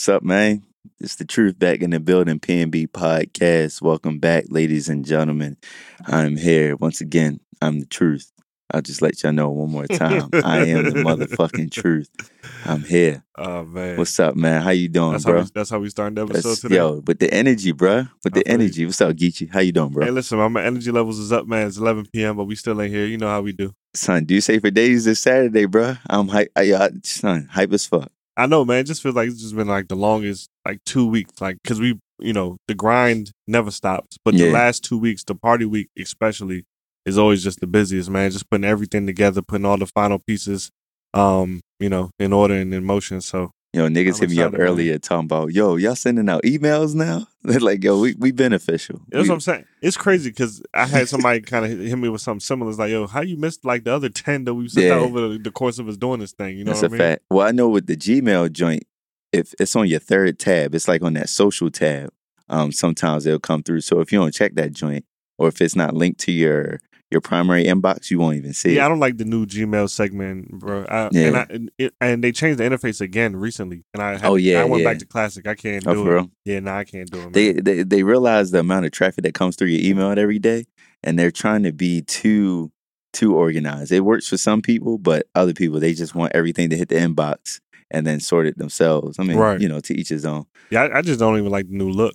What's up, man? It's the truth back in the building, PNB podcast. Welcome back, ladies and gentlemen. I'm here once again. I'm the truth. I'll just let y'all know one more time. I am the motherfucking truth. I'm here. Oh man, What's up, man? How you doing, that's how bro? we, that's how we starting the episode That's- today. yo, with the energy, bro. With the I feel you. energy. What's up, Geechee? How you doing, bro? Hey, listen, my energy levels is up, man. It's 11 p.m., but we still ain't here. You know how we do. son, do you say for days this Saturday, bro? I'm hype. I, I, son, hype as fuck. I know, man. It just feels like it's just been like the longest, like two weeks, like because we, you know, the grind never stops. But the last two weeks, the party week especially, is always just the busiest, man. Just putting everything together, putting all the final pieces, um, you know, in order and in motion. So Yo, niggas hit me up earlier talking about, yo, y'all sending out emails now? They're like, yo, we, we beneficial. That's We- what I'm saying. It's crazy because I had somebody kind of hit me with something similar. It's like, yo, how you missed like the other ten that we sent Yeah. out over the, the course of us doing this thing? You know That's what a I mean? fact. Well, I know with the Gmail joint, if it's on your third tab, it's like on that social tab. Um, sometimes it'll come through. So if you don't check that joint, or if it's not linked to your your primary inbox, you won't even see Yeah, I don't like the new Gmail segment, bro. I, Yeah. and, I, and, it, and they changed the interface again recently, and I had, Oh, yeah, I went yeah. back to classic. I can't Oh, do for it. real? Yeah, no, I can't do it. Man. They, they they realize the amount of traffic that comes through your email every day, and they're trying to be too too organized. It works for some people, but other people they just want everything to hit the inbox and then sort it themselves. I mean, Right. you know, to each his own. yeah, I, I just don't even like the new look.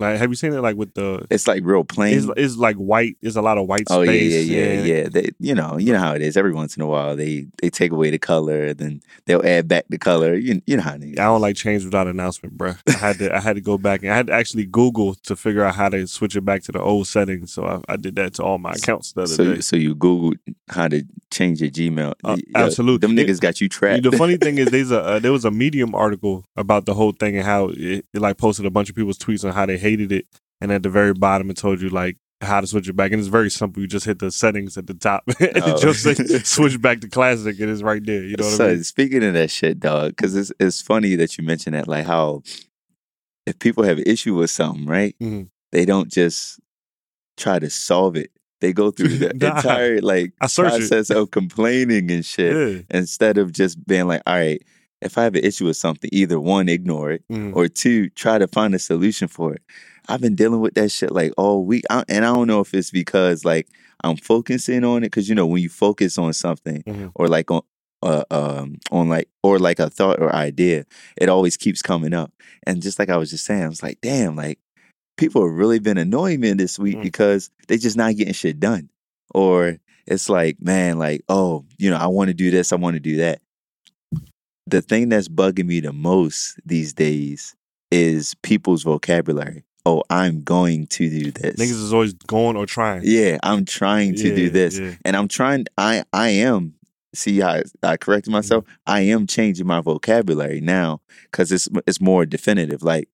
Like, have you seen it? Like with the, It's like real plain. it's, it's like white. It's a lot of white Oh yeah, space. yeah, yeah, yeah. They, you know, you know how it is. Every once in a while, they they take away the color, then they'll add back the color. You, you know how it is. I don't like change without announcement, bro. I had to I had to go back and I had to actually Google to figure out how to switch it back to the old settings. So I, I did that to all my accounts the other So, day. so you googled how to change your Gmail. Uh, Yo, absolutely. them niggas got you trapped. The funny thing is, there's a uh, there was a Medium article about the whole thing and how it, it like posted a bunch of people's tweets on how they hated it, and at the very bottom it told you like how to switch it back, and it's very simple. You just hit the settings at the top, and Oh. just says switch back to classic, and it's right there. You know what so I mean? speaking of that shit, dog, because it's it's funny that you mentioned that. Like how if people have issue with something, right? Mhm. They don't just try to solve it. They go through the Nah. entire like I search it. process of complaining and shit. Yeah. instead of just being like, all right, if I have an issue with something, either one, ignore it, Mhm. or two, try to find a solution for it. I've been dealing with that shit like all week, I, and I don't know if it's because like I'm focusing on it, because you know when you focus on something Mhm. or like on. Uh, um, on like or like a thought or idea, it always keeps coming up. And just like I was just saying, I was like, damn, like people have really been annoying me this week Mm. because they just not getting shit done. Or it's like, man, like, oh, you know, I want to do this, I want to do that. The thing that's bugging me the most these days is people's vocabulary. Oh, I'm going to do this. Niggas is always going or trying. yeah, I'm trying to do this. yeah. And I'm trying I I am see how I corrected mm-hmm. myself. I am changing my vocabulary now cuz it's it's more definitive like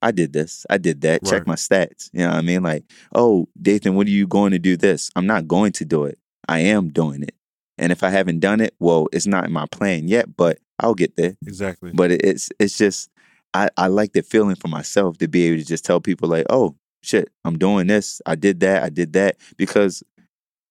I did this. I did that. Check my stats. You know what I mean? Like, oh, Dathan, when are you going to do this? I'm not going to do it. I am doing it. And if I haven't done it, well, it's not in my plan yet, but I'll get there. Exactly. But it's it's just I, I like the feeling for myself to be able to just tell people like, oh shit, I'm doing this. I did that. I did that because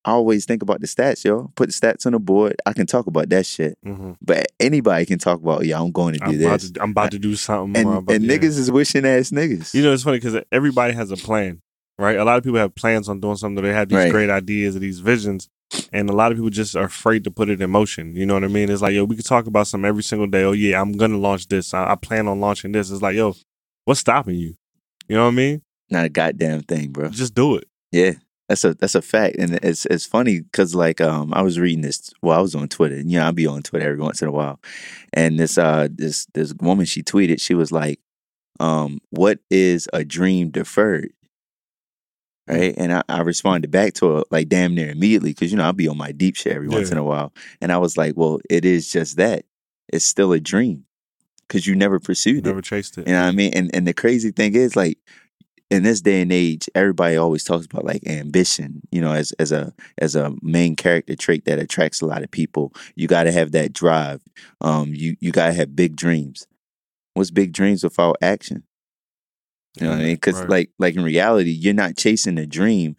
I always think about the stats, yo. Put the stats on the board. I can talk about that shit. hmm But anybody can talk about, yeah, I'm going to do I'm, about to, I'm about to do something. and about and yeah. niggas is wishing ass niggas. You know, it's funny because everybody has a plan, right? A lot of people have plans on doing something. They have these Right. great ideas or these visions, and a lot of people just are afraid to put it in motion. You know what I mean? It's like, yo, we could talk about some every single day. Oh yeah, I'm gonna launch this. I, I plan on launching this. It's like, yo, what's stopping you? You know what I mean? not a goddamn thing, bro. Just do it. Yeah, that's a that's a fact, and it's it's funny because like um I was reading this. Well, I was on Twitter. and, You know, I'll be on Twitter every once in a while, and this uh this this woman she tweeted. She was like, um, "What is a dream deferred?" Right, and I, I responded back to her like damn near immediately because you know I'll be on my deep shit every once in a while, and I was like, "Well, it is just that. It's still a dream because you never pursued You it." never chased it. You know what I mean? And and the crazy thing is like in this day and age, everybody always talks about like ambition, you know, as as a as a main character trait that attracts a lot of people. You gotta have that drive. Um you you gotta have big dreams. What's big dreams without action? You know what I mean? Because Right. like like in reality, you're not chasing a dream.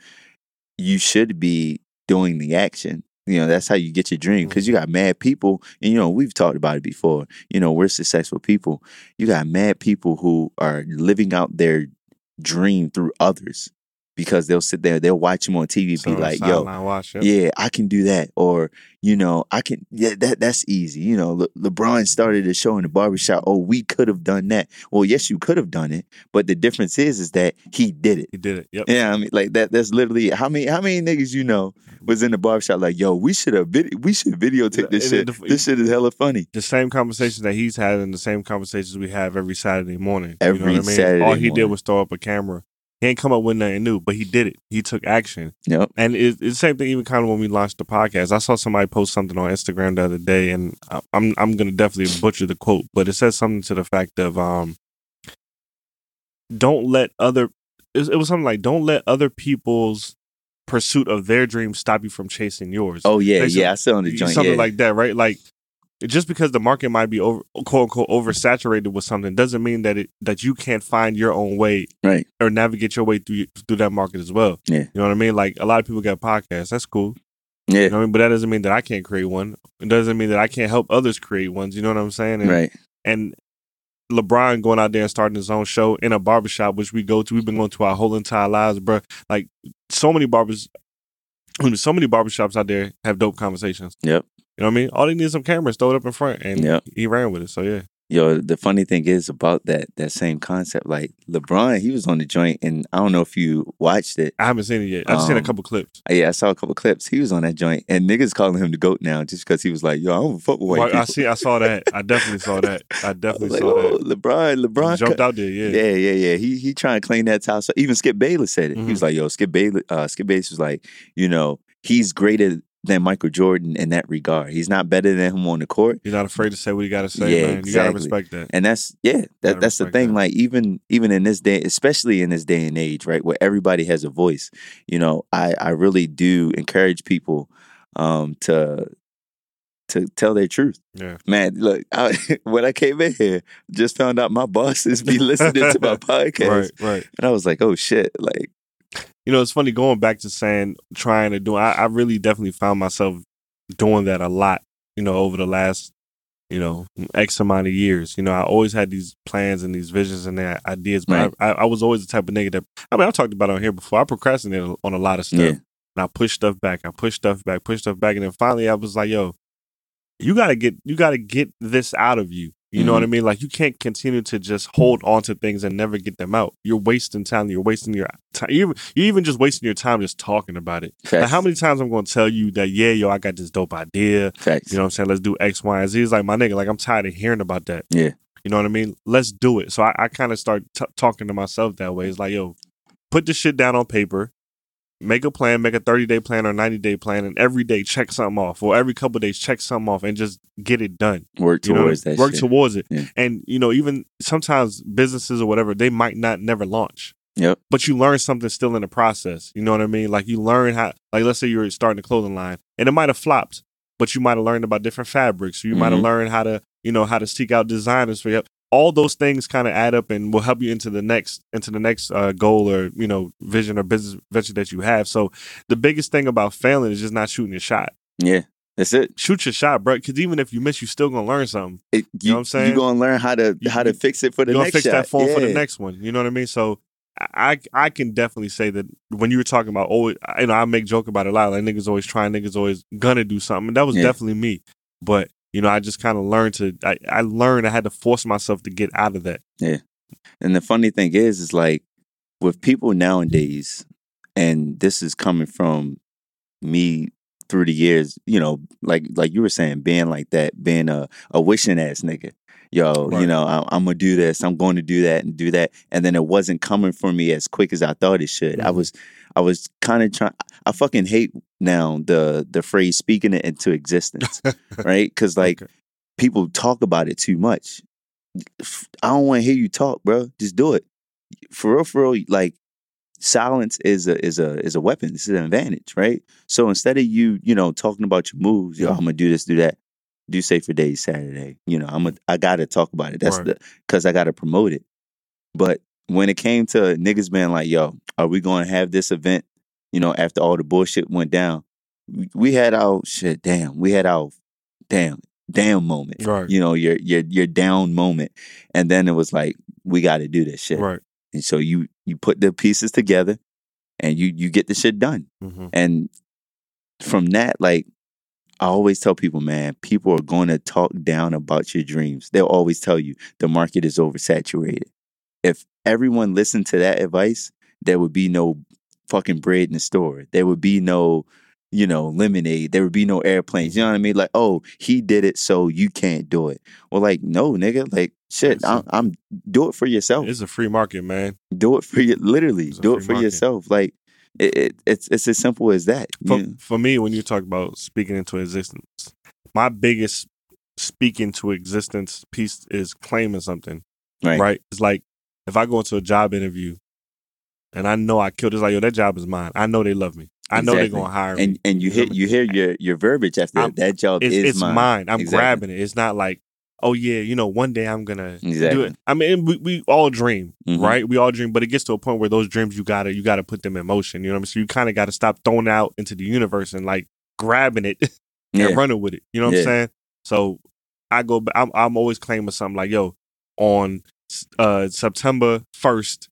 You should be doing the action. You know, that's how you get your dream because you mm-hmm. got mad people, and you know we've talked about it before. You know, we're successful people. You got mad people who are living out their dream through others because they'll sit there, they'll watch them on TV, So be like, "Yo, watch, yep. yeah, I can do that," or you know, I can. Yeah, that that's easy. You know, Le- LeBron started a show in the barbershop. Oh, we could have done that. Well, yes, you could have done it, but the difference is, is that he did it. He did it. Yep. Yeah, I mean, like that. That's literally how many how many niggas you know was in the barbershop like, yo, we should have vid- we should videotape this And shit. the- This shit is hella funny. The same conversations that he's had and the same conversations we have every Saturday morning. Every you know what I mean? Saturday All he did was throw up a camera. He ain't come up with nothing new, but he did it. He took action. Yep. And it, it's the same thing even kind of when we launched the podcast. I saw somebody post something on Instagram the other day, and I- I'm I'm gonna definitely butcher the quote, but it says something to the fact of um, don't let other. It, it was something like don't let other people's pursuit of their dreams stop you from chasing yours. Oh yeah, yeah. I the joint. something yeah. like that, right? Like just because the market might be over quote unquote oversaturated with something doesn't mean that it that you can't find your own way right. or navigate your way through through that market as well. Yeah. You know what I mean? Like a lot of people got podcasts. That's cool. Yeah. You know what I mean? But that doesn't mean that I can't create one. It doesn't mean that I can't help others create ones. You know what I'm saying? And, Right. And LeBron going out there and starting his own show in a barbershop, which we go to. We've been going to our whole entire lives, bro. Like so many barbers, so many barbershops out there have dope conversations. Yep. Know what I mean? All they need is some cameras, throw it up in front, and Yep. he ran with it. So yeah, Yo, the funny thing is about that that same concept. Like LeBron, he was on the joint, and I don't know if you watched it. I haven't seen it yet. I've seen a Um, couple clips. Yeah, I saw a couple clips. He was on that joint, and niggas calling him the goat now just because he was like, "Yo, I don't fuck with white Well, people." I see. I saw that. I definitely saw that. I I definitely like, saw that. LeBron, LeBron He jumped out there. Yeah. Yeah, yeah, yeah. He he trying to claim that title. So even Skip Bayless said it. He was like, "Yo, Skip Bayless, uh, Skip Bayless was like, you know, he's greater than Michael Jordan in that regard. He's not better than him on the court." You're not afraid to say what you got to say, Yeah, man. You got to exactly. respect that. And that's yeah, that, that's the thing. that. Like even even in this day, especially in this day and age, right, where everybody has a voice, you know, I I really do encourage people um to to tell their truth. Yeah. Man, look, I, when I came in here, just found out my bosses be listening to my podcast, Right, right. and I was like, oh shit, like You know, it's funny going back to saying trying to do. I, I really definitely found myself doing that a lot. You know, over the last you know x amount of years. You know, I always had these plans and these visions and ideas, but Right. I, I, I was always the type of nigga that. I mean, I talked about it on here before. I procrastinated on a lot of stuff. Yeah. And I pushed stuff back. I pushed stuff back. Pushed stuff back, and then finally, I was like, "Yo, you gotta get, you gotta get this out of you." You know Mhm. what I mean? Like you can't continue to just hold on to things and never get them out. You're wasting time. You're wasting your time. You're even, you're even just wasting your time just talking about it. Like how many times I'm going to tell you that, yeah, yo, I got this dope idea. facts, You know what I'm saying? Let's do X, Y, and Z. It's like, my nigga, like, I'm tired of hearing about that. Yeah. You know what I mean? Let's do it. So I, I kind of start t- talking to myself that way. It's like, yo, put this shit down on paper, make a plan, make a 30 day plan or 90 day plan, and every day check something off, or every couple of days check something off, and just get it done. work You know, towards that. work shit. towards it. Yeah. And, you know, even sometimes businesses or whatever, they might not never launch Yep. but you learn something still in the process. You know what I mean? Like you learn how, like let's say you're starting a clothing line, and it might have flopped, but you might have learned about different fabrics. You mm-hmm. might have learned how to, you know, how to seek out designers for you. All those things kind of add up and will help you into the next, into the next uh, goal or you know vision or business venture that you have. So the biggest thing about failing is just not shooting your shot. Yeah, that's it. Shoot your shot, bro. Because even if you miss, you still gonna learn something. It- you, know what I'm saying? you're gonna learn how to You- how to fix it for the You're next fix shot. that form for the next one. You know what I mean? So I I can definitely say that when you were talking about always, you know, I make joke about it a lot. Like niggas always trying, niggas always gonna do something. And that was Yeah. definitely me. But you know, I just kind of learned to. I, I learned I had to force myself to get out of that. Yeah. And the funny thing is, is like with people nowadays, and this is coming from me through the years, you know, like like you were saying, being like that, being a, a wishing ass nigga. Yo, you know, I, I'm gonna do this. I'm going to do that and do that, and then it wasn't coming for me as quick as I thought it should. I Mhm. was, I was kind of trying. I fucking hate now the the phrase "speaking it into existence," right? Because like Okay. people talk about it too much. I don't want to hear you talk, bro. Just do it. For real, for real. Like silence is a is a is a weapon. This is an advantage, right? So instead of you, you know, talking about your moves, yo, I'm gonna do this, do that. Do Say for Days Saturday. You know, I'm a, I gotta talk about it. That's Right. the because I gotta promote it. But when it came to niggas being like, yo, are we gonna have this event? You know, after all the bullshit went down, we- had our shit. Damn, we had our damn damn moment. Right. You know, your your your down moment, and then it was like we got to do this shit. Right. And so you you put the pieces together, and you you get the shit done. hmm And from that, like I always tell people, man, people are going to talk down about your dreams. They'll always tell you the market is oversaturated. If everyone listened to that advice, there would be no fucking bread in the store. There would be no, you know, lemonade. There would be no airplanes. You know what I mean? Like, oh, he did it, so you can't do it. Well, like, no, nigga, like, shit, I'm, I'm do it for yourself It's a free market, man. do it for you literally do it for market. yourself like it, it, it's it's as simple as that For, for me, when you talk about speaking into existence, my biggest speaking to existence piece is claiming something. right Right. It's like if I go into a job interview and I know I killed, it's like, yo, that job is mine. I know they love me. I know they're gonna hire me. and and you know hear what I mean? you hear your your verbiage after that that job it's, is it's mine, mine. I'm Exactly. grabbing it. It's not like, oh yeah, you know, one day I'm gonna do Exactly. it. I mean, we, we all dream, Mhm. right? We all dream, but it gets to a point where those dreams you gotta you gotta put them in motion. You know what I mean? So you kind of gotta stop throwing out into the universe and like grabbing it yeah and running with it. You know what Yeah. I'm saying? So I go. I'm I'm always claiming something like, yo, on uh September first,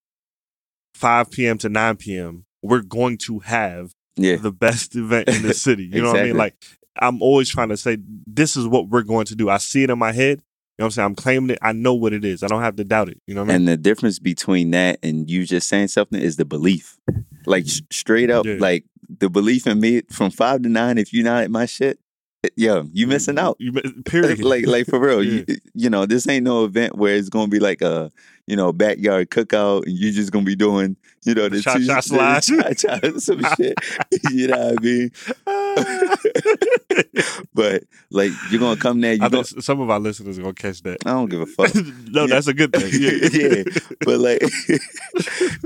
five p.m. to nine p.m. We're going to have yeah the best event in the city. You know what I mean? Like I'm always trying to say this is what we're going to do. I see it in my head. You know what I'm saying? I'm claiming it. I know what it is. I don't have to doubt it. You know what I mean? and the difference between that and you just saying something is the belief like sh- straight up Yeah. like the belief in me from five to nine if you're not at my shit it- yo you missing out You, period. like like for real Yeah. you, you know this ain't no event where it's gonna be like a you know backyard cookout and you're just gonna be doing you know the Cha-cha two- the slide. some shit you know what I mean but like you're gonna come there you I gonna, some of our listeners are gonna catch that. I don't give a fuck. No, that's a good thing. Yeah, Yeah. but like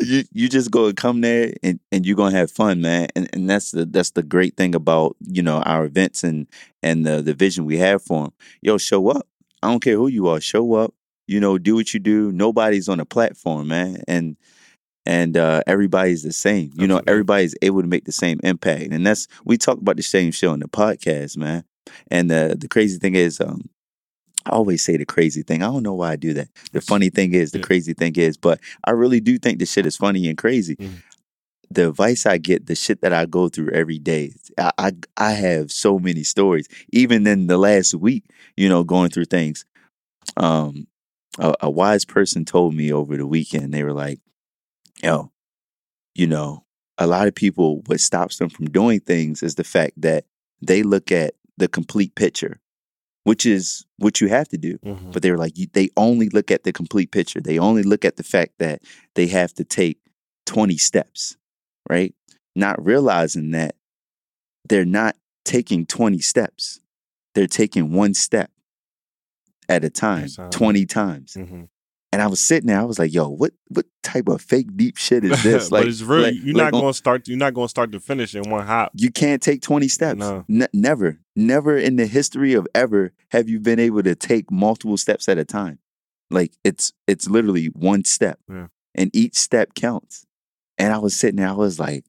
you you just go and come there and, and you're gonna have fun man. And, and that's the that's the great thing about you know our events and and the the vision we have for them yo show up. I don't care who you are. Show up. You know do what you do. Nobody's on a platform man. And and uh everybody's the same you know everybody's able to make the same impact and that's we talk about the same show on the podcast man and the the crazy thing is um I always say the crazy thing. I don't know why I do that. The funny thing is, the Yeah. crazy thing is, but I really do think the shit is funny and crazy. Mhm. The advice I get, the shit that I go through every day, I, I I have so many stories. Even in the last week, you know, going through things. Um, a, a wise person told me over the weekend. They were like, "Yo, you know, a lot of people what stops them from doing things is the fact that they look at the complete picture, which is what you have to do." Mhm. but they're like they only look at the complete picture they only look at the fact that they have to take 20 steps right not realizing that they're not taking 20 steps they're taking one step at a time 20 times Mhm. And i was sitting there i was like yo what what type of fake deep shit is this but it's real. like- you're like not oh going to start. You're not going to start to finish in one hop. you can't take 20 steps. No. Ne- never, never in the history of ever have you been able to take multiple steps at a time. Like it's it's literally one step. Yeah. And each step counts. And I was sitting there, I was like,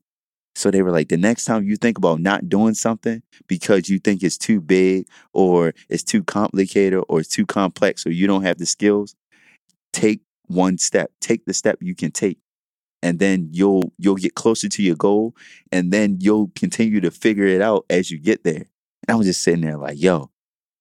so they were like, the next time you think about not doing something because you think it's too big or it's too complicated or it's too complex or you don't have the skills, take one step. Take the step you can take. And then you'll you'll get closer to your goal and then you'll continue to figure it out as you get there. And I was just sitting there like, yo,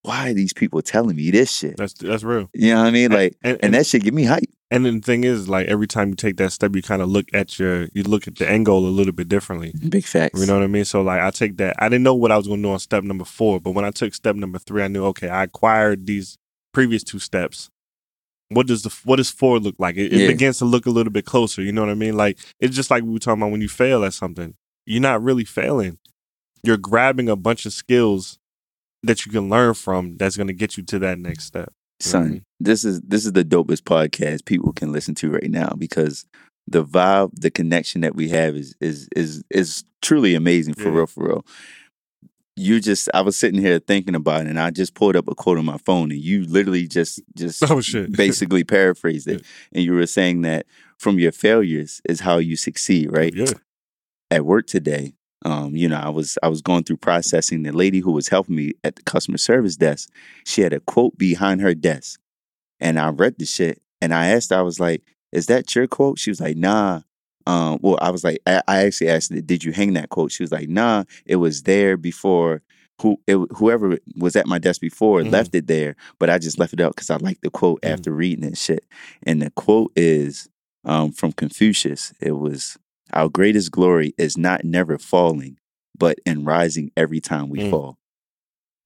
why are these people telling me this shit? That's that's real. You know what I mean? Like, and, and that shit give me hype. And then the thing is, like every time you take that step, you kind of look at your, you look at the end goal a little bit differently. Big facts. You know what I mean? So like, I take that. I didn't know what I was going to do on step number four, but when I took step number three, I knew okay, I acquired these previous two steps. What does the what does four look like? It, it Yeah. begins to look a little bit closer. You know what I mean? Like it's just like we were talking about when you fail at something, you're not really failing. You're grabbing a bunch of skills that you can learn from. That's going to get you to that next step. son this is this is the dopest podcast people can listen to right now because the vibe the connection that we have is is is is truly amazing for Yeah. real for real you just i was sitting here thinking about it and i just pulled up a quote on my phone and you literally just just Oh basically paraphrased it and you were saying that from your failures is how you succeed right Yeah. at work today um, you know, I was I was going through processing. The lady who was helping me at the customer service desk, she had a quote behind her desk, and I read the shit, and I asked, I was like, "Is that your quote?" She was like, "Nah." Um, well, I was like, I, I actually asked, "Did you hang that quote?" She was like, "Nah, it was there before." Who it, whoever was at my desk before Mhm. left it there, but I just left it out because I liked the quote Mhm. after reading it. Shit, and the quote is um, from Confucius. It was, "Our greatest glory is not never falling, but in rising every time we Mm. fall."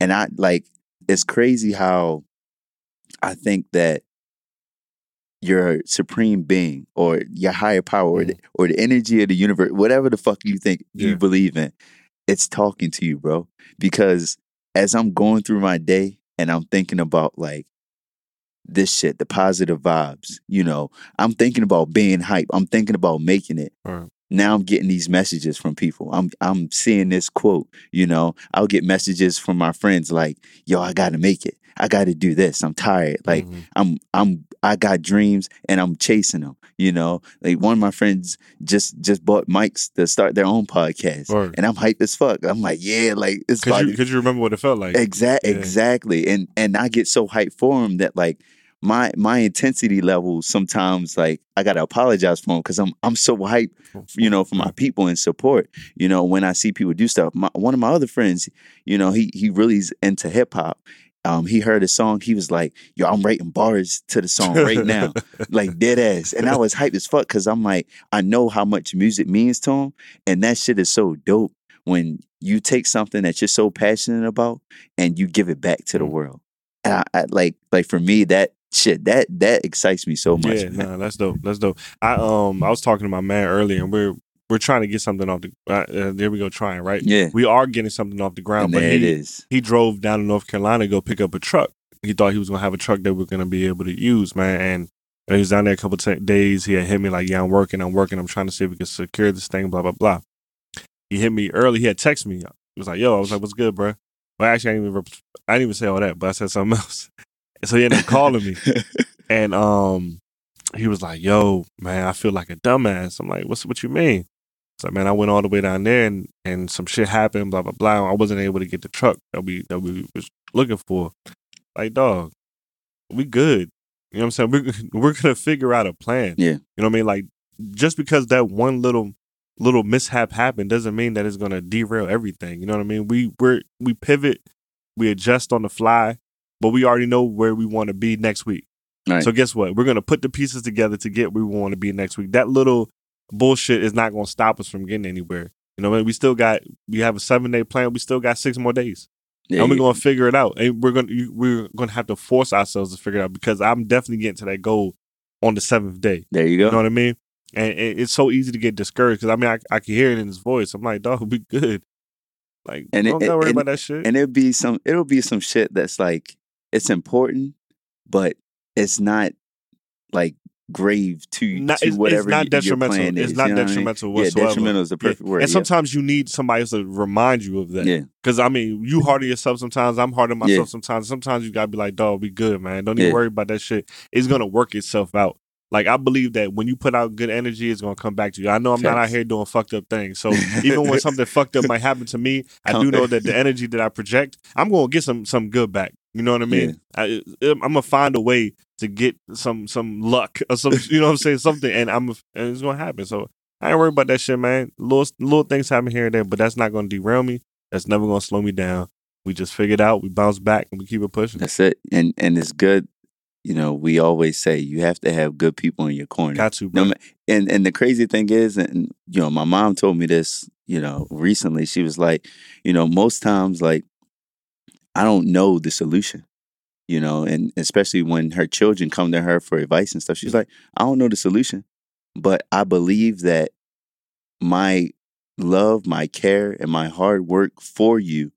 And I like it's crazy how I think that your supreme being or your higher power or, the, or the energy of the universe, whatever the fuck you think Yeah. you believe in, it's talking to you, bro. Because as I'm going through my day and I'm thinking about like this shit, the positive vibes, you know, I'm thinking about being hype. I'm thinking about making it Right. now I'm getting these messages from people. I'm I'm seeing this quote, you know. I'll get messages from my friends like, "Yo, I got to make it. I got to do this. I'm tired. Like Mhm. I'm I'm I got dreams and I'm chasing them, you know. Like one of my friends just just bought mics to start their own podcast. Word. And I'm hyped as fuck. I'm like, "Yeah, like it's Cause about you, you remember what it felt like. Exact, Yeah. exactly, and and I get so hyped for him that like my my intensity level sometimes like I gotta apologize for him because I'm I'm so hyped, you know, for my people and support. You know, when I see people do stuff, my, one of my other friends, you know, he he really is into hip hop. Um, he heard a song, he was like, "Yo, I'm writing bars to the song right now." like dead ass. And I was hyped as fuck because I'm like, I know how much music means to him, and that shit is so dope when you take something that you're so passionate about and you give it back to the Mm. world. And I, I like, like for me, that shit that that excites me so much. Yeah, man. nah, that's dope. That's dope. I um I was talking to my man earlier, and we're we're trying to get something off the. Uh, uh, there we go, trying right. Yeah, We are getting something off the ground, and but there he it is. he drove down to North Carolina to go pick up a truck. He thought he was gonna have a truck that we're gonna be able to use, man. And when he was down there a couple t- days. He had hit me like, "Yeah, I'm working. I'm working. I'm trying to see if we can secure this thing." Blah blah blah. He hit me early. He had texted me. He was like, "Yo," I was like, "What's good, bro?" Well, actually, I didn't even rep- I didn't even say all that, but I said something else. So he ended up calling me. And um, he was like, "Yo, man, I feel like a dumbass." I'm like, "What's what you mean?" So man, I went all the way down there, and and some shit happened. Blah blah blah. I wasn't able to get the truck that we that we was looking for. Like, dog, we good. You know what I'm saying? We're we're gonna figure out a plan. Yeah. You know what I mean? Like, just because that one little little mishap happened doesn't mean that it's gonna derail everything. You know what I mean? We we're we pivot, we adjust on the fly, but we already know where we want to be next week. Right. So guess what? We're gonna put the pieces together to get where we want to be next week. That little bullshit is not gonna stop us from getting anywhere. You know, what I mean? we still got we have a seven day plan. We still got six more days, Yeah, and we're gonna figure it out. And we're gonna we're gonna have to force ourselves to figure it out because I'm definitely getting to that goal on the seventh day. there you go. You know what I mean? And it, it's so easy to get discouraged because I mean I, I can hear it in his voice. I'm like, dog, we good. Like, And it- don't gotta worry and- about that shit. and it'll be some it'll be some shit that's like it's important, but it's not like grave to, Not- to whatever it's not your detrimental. It's is, not you know what I mean? detrimental Yeah, detrimental is the Yeah. perfect word. And yeah. sometimes you need somebody else to remind you of that. yeah, Because I mean, you hard on yourself sometimes. I'm hard on myself Yeah. sometimes. Sometimes you gotta be like, dog, be good, man. Don't even Yeah. worry about that shit. It's gonna work itself out. Like I believe that when you put out good energy, it's gonna come back to you. I know I'm not out here doing fucked up things. So even when something fucked up might happen to me, I do know that the energy that I project, I'm gonna get some some good back. You know what I mean? I, I'm gonna find a way to get some some luck or some. You know what I'm saying? Something, and I'm and it's gonna happen. So I ain't worried about that shit, man. Little little things happen here and there, but that's not gonna derail me. That's never gonna slow me down. We just figure it out. We bounce back and we keep it pushing. that's it. And and it's good. You know, we always say you have to have good people in your corner. Got to, bro. and and the crazy thing is, and you know, my mom told me this. You know, recently she was like, you know, most times like I don't know the solution. You know, and especially when her children come to her for advice and stuff, she's like, I don't know the solution, but I believe that my love, my care, and my hard work for you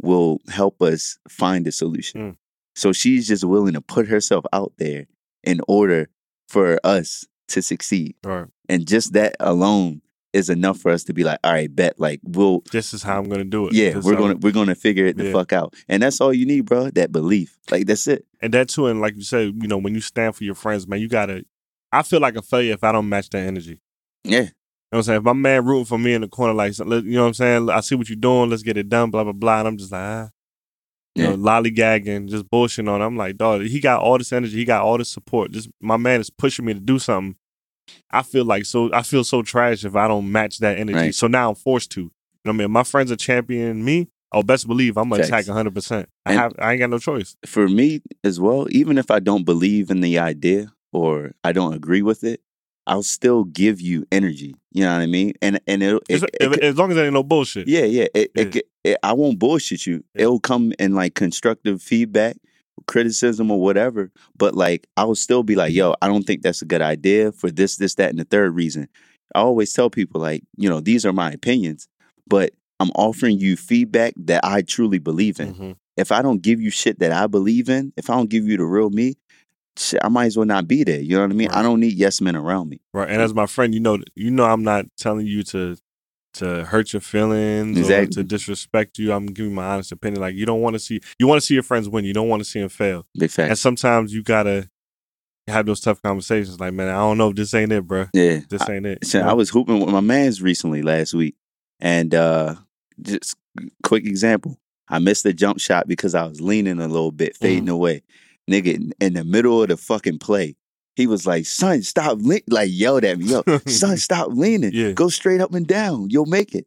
will help us find a solution. Mm. So she's just willing to put herself out there in order for us to succeed. Right. And just that alone is enough for us to be like, all right, bet. Like we'll This is how I'm gonna do it. yeah, This we're gonna we're gonna figure it the Yeah. fuck out. And that's all you need, bro. That belief. Like that's it. and that too, and like you said, you know, when you stand for your friends, man, you gotta. I feel like a failure if I don't match that energy. Yeah. You know what I'm saying? If my man rooting for me in the corner, like, you know what I'm saying? I see what you're doing. Let's get it done, blah, blah, blah. And I'm just like, ah. You Yeah. know, lollygagging, just bullshitting on. him. I'm like, dog, he got all this energy. He got all this support. This my man is pushing me to do something. I feel like so I feel so trash if I don't match that energy. Right. So now I'm forced to. You know what I mean? If my friends are championing me. Oh, best believe I'm gonna Facts. attack 100. percent I have I ain't got no choice. For me as well, even if I don't believe in the idea or I don't agree with it, I'll still give you energy. You know what I mean? And and it, As, it, it, as long as there ain't no bullshit. Yeah, yeah. It, Yeah. I won't bullshit you. Yeah. It'll come in like constructive feedback, criticism, or whatever. But like, I will still be like, yo, I don't think that's a good idea for this, this, that, and the third reason. I always tell people, like, you know, these are my opinions, but I'm offering you feedback that I truly believe in. Mhm. If I don't give you shit that I believe in, if I don't give you the real me, shit, I might as well not be there. You know what I mean? I don't need yes men around me. Right. And as my friend, you know, you know, I'm not telling you to to hurt your feelings or Exactly. to disrespect you. I'm giving my honest opinion. Like you don't want to see you want to see your friends win. You don't want to see them fail. Big fact. And sometimes you gotta have those tough conversations. Like, man, I don't know if this ain't it, bro. yeah. This ain't it. So You know? I was hooping with my man's recently last week, and uh just quick example, I missed the jump shot because I was leaning a little bit, fading away. Nigga, in the middle of the fucking play, he was like, "Son, stop!" Le-, like yelled at me, "Yo, son, stop leaning. Yeah. Go straight up and down. You'll make it."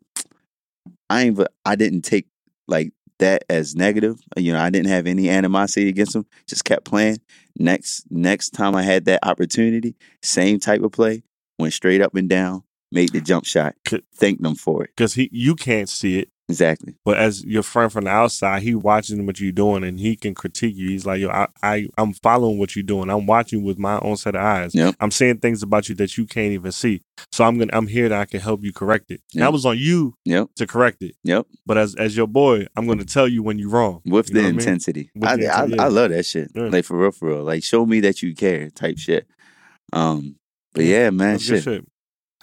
I ain't. I didn't take like that as negative. You know, I didn't have any animosity against him. Just kept playing. Next, next time I had that opportunity, same type of play, went straight up and down, made the jump shot. Thank them for it. because he you can't see it. Exactly. But as your friend from the outside, he watching what you're doing and he can critique you. He's like, yo, I, I I'm following what you're doing. I'm watching with my own set of eyes. Yep. I'm seeing things about you that you can't even see. So I'm gonna I'm here that I can help you correct it. Yep. that was on you Yep. to correct it. Yep. But as as your boy, I'm gonna tell you when you're wrong. With You the what I mean? intensity. With I, the I, I love that shit. Yeah. Like for real, for real. Like show me that you care type shit. Um, but Yeah, man, shit. shit.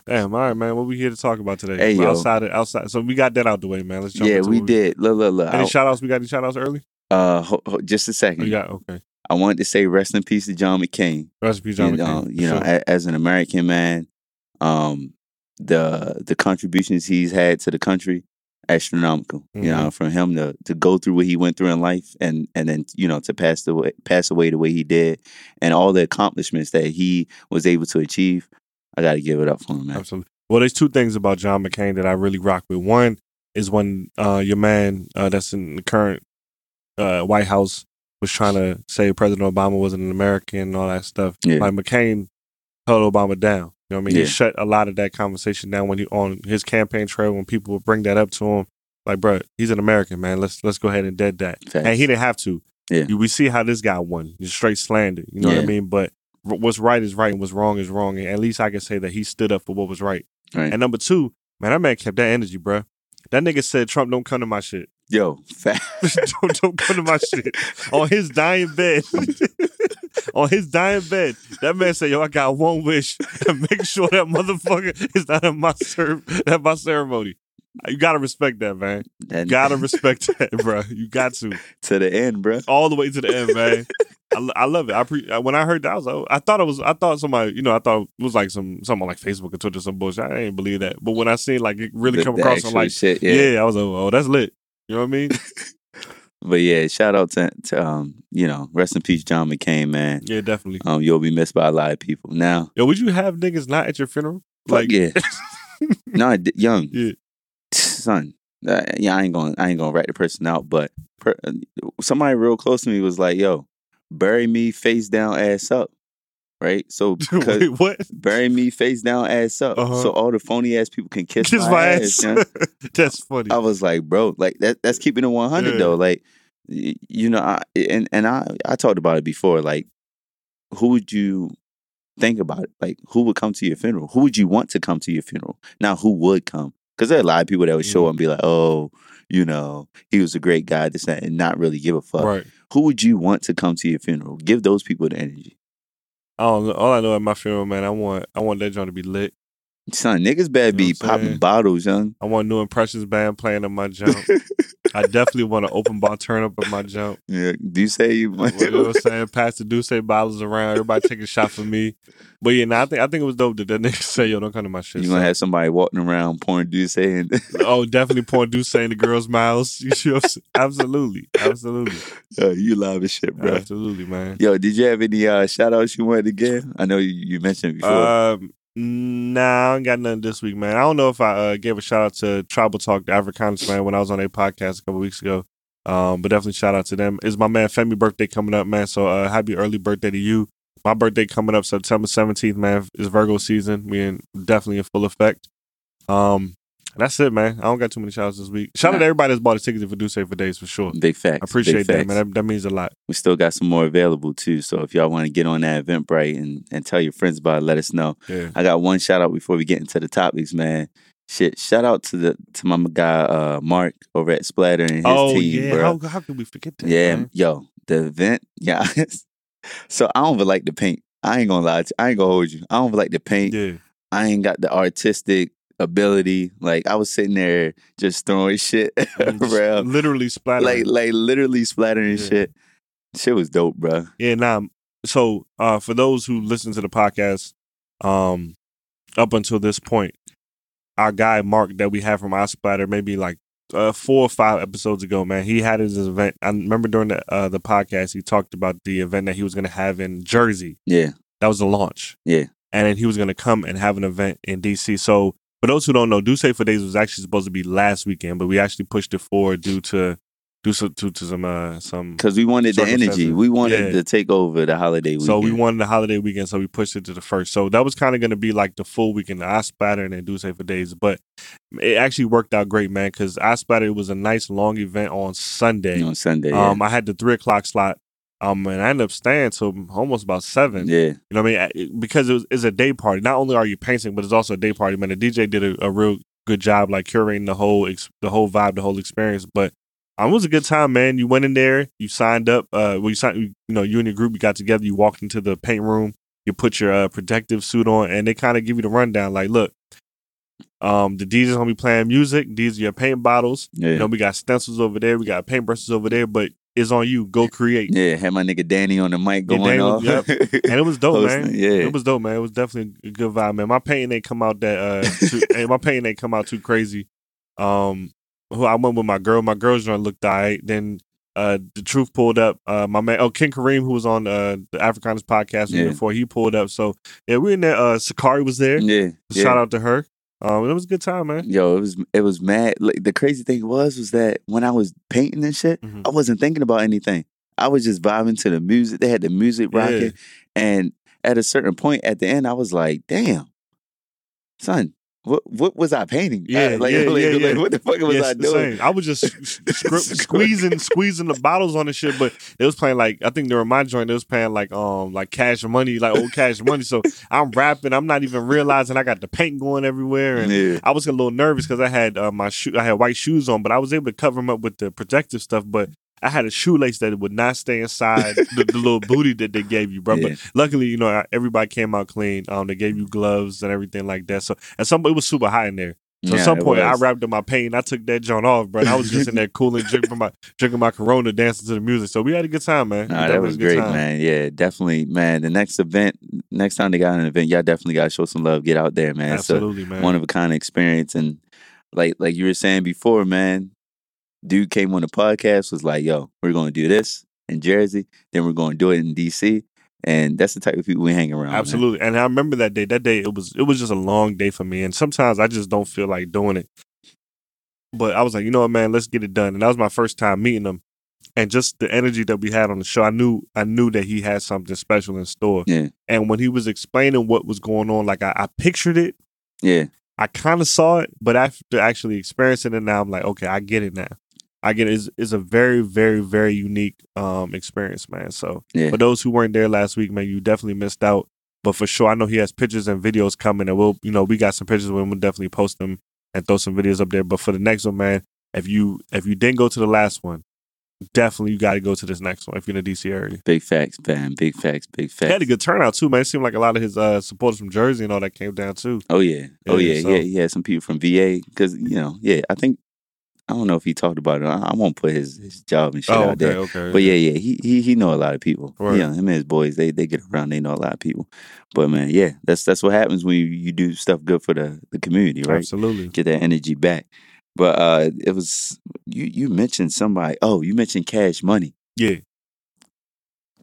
Damn, all right, man. What we here to talk about today? Hey, yo. outside of, outside. So we got that out the way, man. Let's jump Yeah, we did. Look, look, look. Any shout outs? We got any shout outs early? uh, ho- ho- just a second. you got okay. I wanted to say rest in peace to John McCain. Recipe John you know, McCain. you know, Sure. a- as an American man, um, the the contributions he's had to the country astronomical. You Mhm. know, from him to to go through what he went through in life, and and then you know to pass away pass away the way he did, and all the accomplishments that he was able to achieve. I got to give it up for him, man. Absolutely. Well, there's two things about John McCain that I really rock with. One is when uh, your man uh, that's in the current uh, White House was trying to say President Obama wasn't an American and all that stuff. Yeah. Like McCain held Obama down. You know what I mean? Yeah. He shut a lot of that conversation down when he on his campaign trail when people would bring that up to him. Like, bro, he's an American, man. Let's let's go ahead and dead that. Facts. And he didn't have to. Yeah. We see how this guy won. He's straight slander. You know what I mean? But what's right is right and what's wrong is wrong. And at least I can say that he stood up for what was right. Right. And number two, man, that man kept that energy, bro. That nigga said Trump don't come to my shit. Yo, fat. don't, don't come to my shit. On his dying bed. On his dying bed. That man said, yo, I got one wish. To make sure that motherfucker is not in my cer- at my ceremony. You gotta respect that, man. That- Gotta respect that, bro. You got to. to the end, bro. All the way to the end, man. I, I love it. I pre- when I heard that, I was like, I thought it was, I thought somebody, you know, I thought it was like some, something like Facebook or Twitter, some bullshit. I didn't believe that. But when I seen like it really The- come across, I'm like, shit, yeah. yeah. I was like, oh, that's lit. You know what I mean? But yeah, shout out to, to um, you know, rest in peace, John McCain, man. Yeah, definitely. Um, you'll be missed by a lot of people. Now, Yo, would you have niggas not at your funeral? like, yeah, no, young, Yeah. Son. Uh, yeah, I ain't gonna, I ain't gonna rat the person out, but per, uh, somebody real close to me was like, "Yo, bury me face down, ass up." Right, so because Wait, what? bury me face down, ass up, Uh-huh. so all the phony ass people can kiss, Kiss my, my ass. ass. you know? that's funny. I was like, bro, like that that's keeping it 100 Yeah. though. Like y- you know, I and and I I talked about it before like who would you think about it? Like who would come to your funeral? Who would you want to come to your funeral? Now who would come? Cuz there are a lot of people that would show Mm. up and be like, "Oh, you know, he was a great guy this that, and not really give a fuck." right. Who would you want to come to your funeral? Give those people the energy. I don't know. All I know at my funeral, man, I want I want that joint to be lit. Son, niggas better You know be popping bottles, young. I want New Impressions band playing in my jump. I definitely want an open bar turn up in my jump. Yeah, do you say you? You know what I'm saying? Pass the D'ussé bottles around. Everybody take a shot for me. But yeah, nah, I think I think it was dope that that nigga say, "Yo, don't come to my shit." You gonna son. have somebody walking around pouring D'ussé and oh, definitely pouring D'ussé in the girls' mouths. You see what I'm saying? Absolutely, absolutely, uh, you love as shit, bro. absolutely, man. Yo, did you have any uh, shout outs you wanted to give? I know you, you mentioned before. Um, nah, I ain't got nothing this week, man. I don't know if I uh, gave a shout out to Tribal Talk, the Afrikaners, man, when I was on their podcast a couple weeks ago. Um, but definitely shout out to them. It's my man Femi birthday coming up, man. So uh, happy early birthday to you. My birthday coming up September seventeenth, man. Is Virgo season. We in definitely in full effect. Um, and that's it, man. I don't got too many shout outs this week. Shout out to everybody that's bought a ticket for Do Say for Days for sure. big facts. I appreciate that, facts. man. That, that means a lot. We still got some more available too. So if y'all want to get on that Eventbrite and, and tell your friends about it, let us know. Yeah. I got one shout out before we get into the topics, man. Shit, shout out to the to my guy uh, Mark over at Splatter and his oh team, yeah. bro. How, how could we forget that? Yeah, man? yo, the event, yeah. so I don't even like the paint. I ain't gonna lie, to, you. I ain't gonna hold you. I don't even like the paint. Yeah. I ain't got the artistic ability. Like I was sitting there just throwing shit around, Literally splattering. like like literally splattering Yeah. shit. Shit was dope, bro. Yeah, nah. So uh for those who listen to the podcast, um, up until this point, our guy Mark that we have from iSplatter, maybe like uh, four or five episodes ago, man, he had his event. I remember during the uh, the podcast, he talked about the event that he was going to have in Jersey. Yeah, That was the launch. Yeah. and then he was going to come and have an event in DC. So for those who don't know, Do Say for Days was actually supposed to be last weekend, but we actually pushed it forward due to due to, to, to some uh some because we wanted the energy. We wanted Yeah. to take over the holiday weekend. So we wanted the holiday weekend, so we pushed it to the first. So that was kind of going to be like the full weekend. iSplatter and then do say for days, but it actually worked out great, man. Because iSplatter was a nice long event on Sunday. on Sunday. Yeah. Um, I had the three o'clock slot. Um, and I ended up staying till almost about seven. yeah, You know what I mean? Because it was it's a day party. Not only are you painting, but it's also a day party. Man, the DJ did a, a real good job, like curating the whole ex- the whole vibe, the whole experience. But um, it was a good time, man. You went in there, you signed up. Uh, well, you signed, you know, you and your group, you got together, you walked into the paint room, you put your uh, protective suit on, and they kind of give you the rundown. Like, look, um, the DJ's gonna be playing music. These are your paint bottles. yeah, You know, we got stencils over there, we got paintbrushes over there, but it's on you. Go create. yeah. Had my nigga Danny on the mic Yeah, going Danny off. was- And it was dope, man. Yeah. It was dope, man. It was definitely a good vibe, man. My painting ain't come out that uh too, my painting ain't come out too crazy. Um who I went with my girl. My girl's joint looked alright. Then uh the truth pulled up. Uh my man oh King Kareem who was on uh the Afrikaners podcast Yeah. before he pulled up. So yeah, we in there. Uh Sakari was there. yeah, yeah. Shout out to her. Um it was a good time, man. Yo, it was it was mad. Like the crazy thing was was that when I was painting and shit, Mhm. I wasn't thinking about anything. I was just vibing to the music. They had the music Yeah. rocking, and at a certain point at the end, I was like, "Damn, son, what what was I painting? Yeah, Uh, like, yeah, like, yeah, like, yeah. what the fuck was Yes, I doing? same. I was just scr- squeezing, squeezing the bottles on the shit, but it was playing like I think during my joint, it was playing like um like Cash Money, like old Cash Money. So I'm rapping, I'm not even realizing I got the paint going everywhere, and Yeah, I was a little nervous because I had uh, my shoe, I had white shoes on, but I was able to cover them up with the protective stuff, but. I had a shoelace that would not stay inside the, the little booty that they gave you, bro. Yeah. But luckily, you know, everybody came out clean. Um, they gave you gloves and everything like that. So at some, it was super hot in there. So Yeah, at some point, I wrapped up my pain. I took that joint off, bro. I was just in there cooling, drinking my drinking my Corona, dancing to the music. So we had a good time, man. Nah, that was had a good great, time. man. Yeah, definitely, man. The next event, next time they got an event, y'all definitely got to show some love. Get out there, man. Absolutely, man. one of a kind experience, and like like you were saying before, man. Dude came on the podcast was like, "Yo, we're going to do this in Jersey, then we're going to do it in DC." And that's the type of people we hang around. man. Absolutely. And I remember that day. That day, it was it was just a long day for me. And sometimes I just don't feel like doing it. But I was like, you know what, man, let's get it done. And that was my first time meeting him. And just the energy that we had on the show, I knew I knew that he had something special in store. Yeah, And when he was explaining what was going on, like I, I pictured it, yeah, I kind of saw it, but after actually experiencing it now, I'm like, okay, I get it now. I get it. It's, it's a very, very, very unique um experience, man. So yeah. for those who weren't there last week, man, you definitely missed out. But for sure, I know he has pictures and videos coming, and we'll, you know, we got some pictures. We'll definitely post them and throw some videos up there. But for the next one, man, if you if you didn't go to the last one, definitely you got to go to this next one if you're in the DC area. Big facts, man. Big facts. Big facts. He had a good turnout too, man. It seemed like a lot of his uh, supporters from Jersey and all that came down too. Oh yeah. Oh Yeah, yeah. so- Yeah. He had some people from VA because you know. Yeah. I think I don't know if he talked about it. I, I won't put his, his job and shit oh, out okay, there. okay. But yeah, yeah, he he he know a lot of people. Right. Yeah, him and his boys, they they get around. They know a lot of people. But man, yeah, that's that's what happens when you, you do stuff good for the the community, right? absolutely. Get that energy back. But uh it was you you mentioned somebody. Oh, you mentioned Cash Money. Yeah,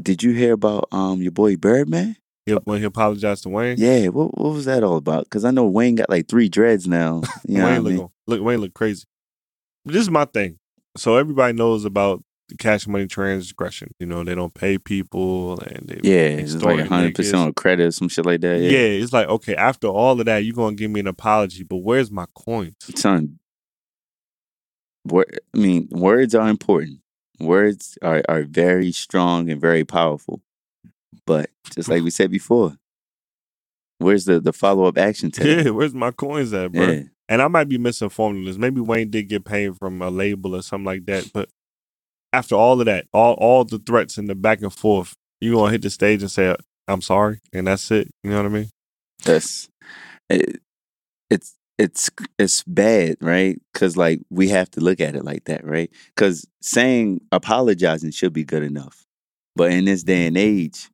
Did you hear about um your boy Birdman? he, when he apologized to Wayne, Yeah, what what was that all about? Because I know Wayne got like three dreads now. You know what I Wayne mean? look Wayne look crazy. This is my thing. So everybody knows about the cash money transgression. You know, they don't pay people and they Yeah, it's like hundred percent on credit or some shit like that. Yeah. Yeah, it's like okay, after all of that, you're gonna give me an apology, but where's my coins? son. I mean, words are important. Words are are very strong and very powerful. But just like we said before, where's the the follow up action to that? Yeah, where's my coins at, bro? Yeah, And I might be misinformed on this. Maybe Wayne did get paid from a label or something like that. But after all of that, all all the threats and the back and forth, you gonna hit the stage and say, "I'm sorry," and that's it. You know what I mean? that's it, it's it's it's bad, right? Because like we have to look at it like that, right? Because saying apologizing should be good enough, but in this day and age,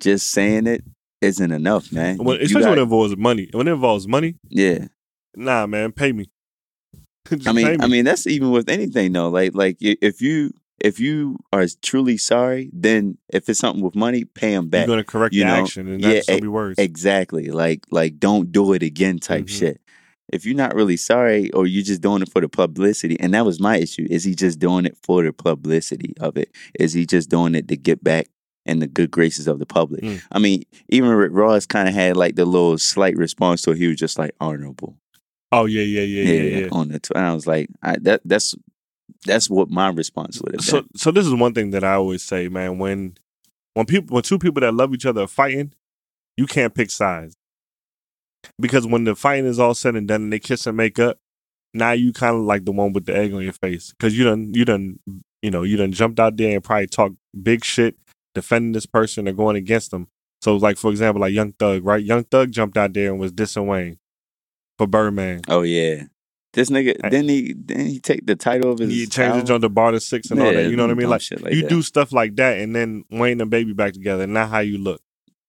just saying it isn't enough, man. You especially when it involves money. When it involves money, yeah. Nah, man, pay me. I mean, me. I mean that's even with anything though. Like like if you if you are truly sorry, then if it's something with money, pay them back. you're gonna correct you the know, action, and yeah, that's gonna e- be worse. Exactly. Like like don't do it again type Mhm. shit. If you're not really sorry or you're just doing it for the publicity, and that was my issue, is he just doing it for the publicity of it? Is he just doing it to get back in the good graces of the public? Mm. I mean, even Rick Ross kind of had like the little slight response to it. He was just like honorable. Oh yeah, yeah, yeah, yeah, yeah. On the tw- I was like, I, that that's that's what my response would have So so this is one thing that I always say, man. When when people when two people that love each other are fighting, you can't pick sides. Because when the fighting is all said and done and they kiss and make up, now you kind of like the one with the egg on your face. Cause you done you done you know, you done jumped out there and probably talked big shit defending this person or going against them. So like for example, like Young Thug, right? Young Thug jumped out there and was dissing Wayne for Birdman. Oh yeah, this nigga didn't he didn't he take the title of his He changed it on the Barter 6 and all that. You know what I mean? Like shit like you that. do stuff like that, and then Wayne and Baby back together, and not how you look.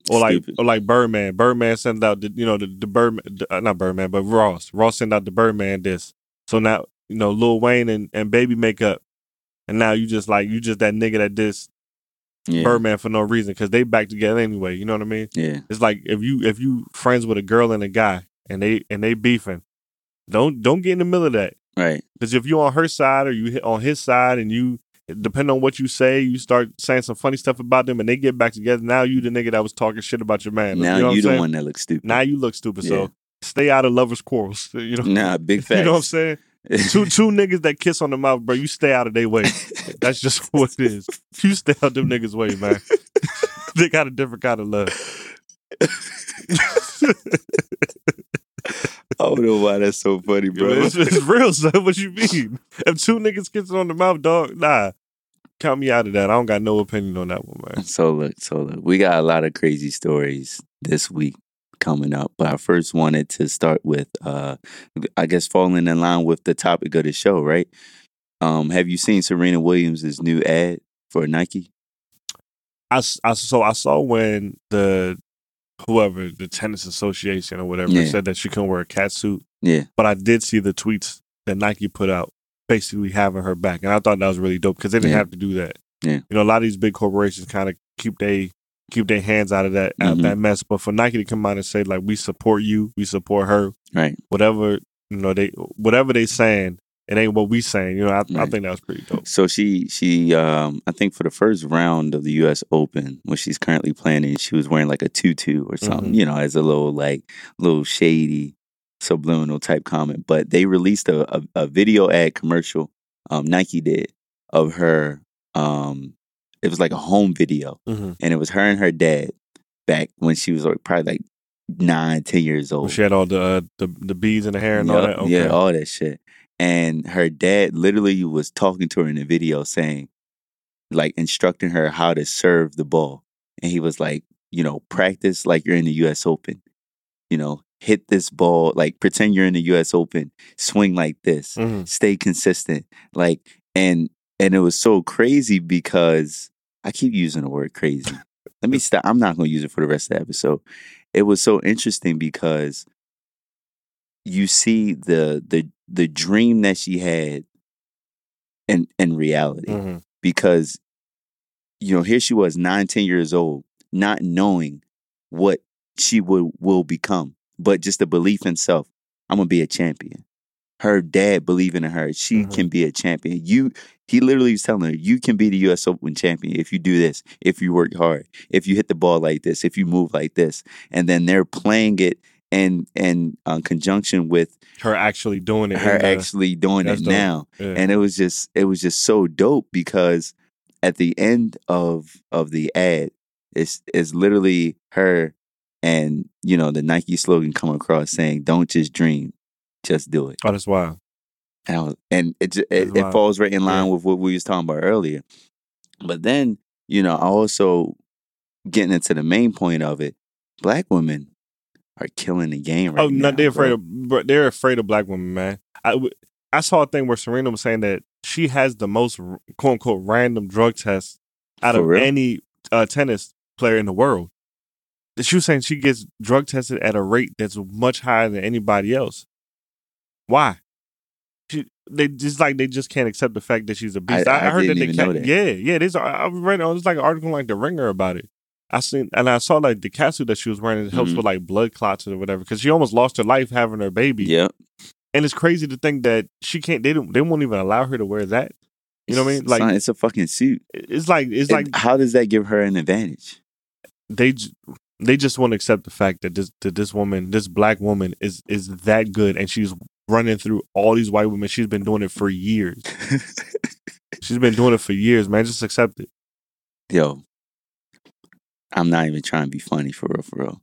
Or like, Stupid. or like Birdman. Birdman sent out the, you know, the, the Birdman, uh, not Birdman, but Ross. Ross sent out the Birdman this. So now, you know, Lil Wayne and, and Baby make up, and now you just like you just that nigga that dissed yeah. Birdman for no reason because they back together anyway. You know what I mean? Yeah, It's like if you if you friends with a girl and a guy, and they and they beefing, don't don't get in the middle of that. right. Because if you're on her side or you hit on his side and you, depending on what you say, you start saying some funny stuff about them and they get back together. Now you the nigga that was talking shit about your man. now you know you the saying? one that looks stupid. Now you look stupid. Yeah. So stay out of lovers' quarrels. You know. nah, big facts. You know what I'm saying? Two two niggas that kiss on the mouth, bro. You stay out of their way. That's just what it is. You stay out of them niggas' way, man. they got a different kind of love. I don't know why that's so funny, bro. It's, it's real, son. What you mean? If two niggas kissing on the mouth, dog, nah. Count me out of that. I don't got no opinion on that one, man. so look, so look, we got a lot of crazy stories this week coming up, but I first wanted to start with, uh I guess, falling in line with the topic of the show, right? Um, have you seen Serena Williams' new ad for Nike? I so I saw when the whoever the tennis association or whatever Yeah. said that she couldn't wear a cat suit, Yeah, but I did see the tweets that Nike put out, basically having her back, and I thought that was really dope because they didn't Yeah. have to do that. Yeah. you know, a lot of these big corporations kind of keep they keep their hands out of that out of Mhm. that mess, but for Nike to come out and say like we support you, we support her, right. whatever you know they whatever they saying, it ain't what we saying. You know, I, I think that was pretty dope. So she she um I think for the first round of the US Open, which she's currently planning, she was wearing like a tutu or something, Mhm. you know, as a little like little shady subliminal type comment. But they released a, a, a video ad commercial, um, Nike did, of her um it was like a home video Mm-hmm. and it was her and her dad back when she was like probably like nine, ten years old. She had all the uh, the the beads in the hair and all that. Okay. Yeah, all that shit. And her dad literally was talking to her in the video saying, like instructing her how to serve the ball. And he was like, you know, practice like you're in the US Open. You know, hit this ball, like pretend you're in the US Open, swing like this, Mhm. stay consistent. Like and and it was so crazy because I keep using the word crazy. Let me stop. I'm not gonna use it for the rest of the episode. It was so interesting because you see the the the dream that she had in in reality Mhm. because you know here she was nine ten years old not knowing what she would will become but just the belief in self i'm gonna be a champion her dad believing in her she Mhm. can be a champion you he literally was telling her you can be the us open champion if you do this if you work hard if you hit the ball like this if you move like this and then they're playing it in in uh, conjunction with Her actually doing it. her the- actually doing it dope. now yeah. and it was just it was just so dope because at the end of of the ad it's it's literally her and you know the Nike slogan come across saying don't just dream just do it oh, that's wild. and, was, and it, it it falls right in line Yeah. with what we was talking about earlier but then you know I also getting into the main point of it black women are killing the game right oh, now no, they're afraid bro. of. They're afraid of black women, man. I I saw a thing where Serena was saying that she has the most quote unquote random drug tests out For of real? any uh, tennis player in the world. She was saying she gets drug tested at a rate that's much higher than anybody else. Why? She, they just like they just can't accept the fact that she's a beast. I- I heard didn't that they can't. know that. Yeah, yeah. There's I I read oh, there's like an article like the Ringer about it. I seen and I saw like the catsuit that she was wearing. It helps Mhm. with like blood clots or whatever because she almost lost her life having her baby. Yeah, And it's crazy to think that she can't. They don't. They won't even allow her to wear that. You know what I mean? Like Son, it's a fucking suit it's like it's And like how does that give her an advantage they they just won't accept the fact that this that this woman, this black woman, is is that good, and she's running through all these white women. She's been doing it for years. She's been doing it for years, man. Just accept it. Yo, I'm not even trying to be funny for real, for real.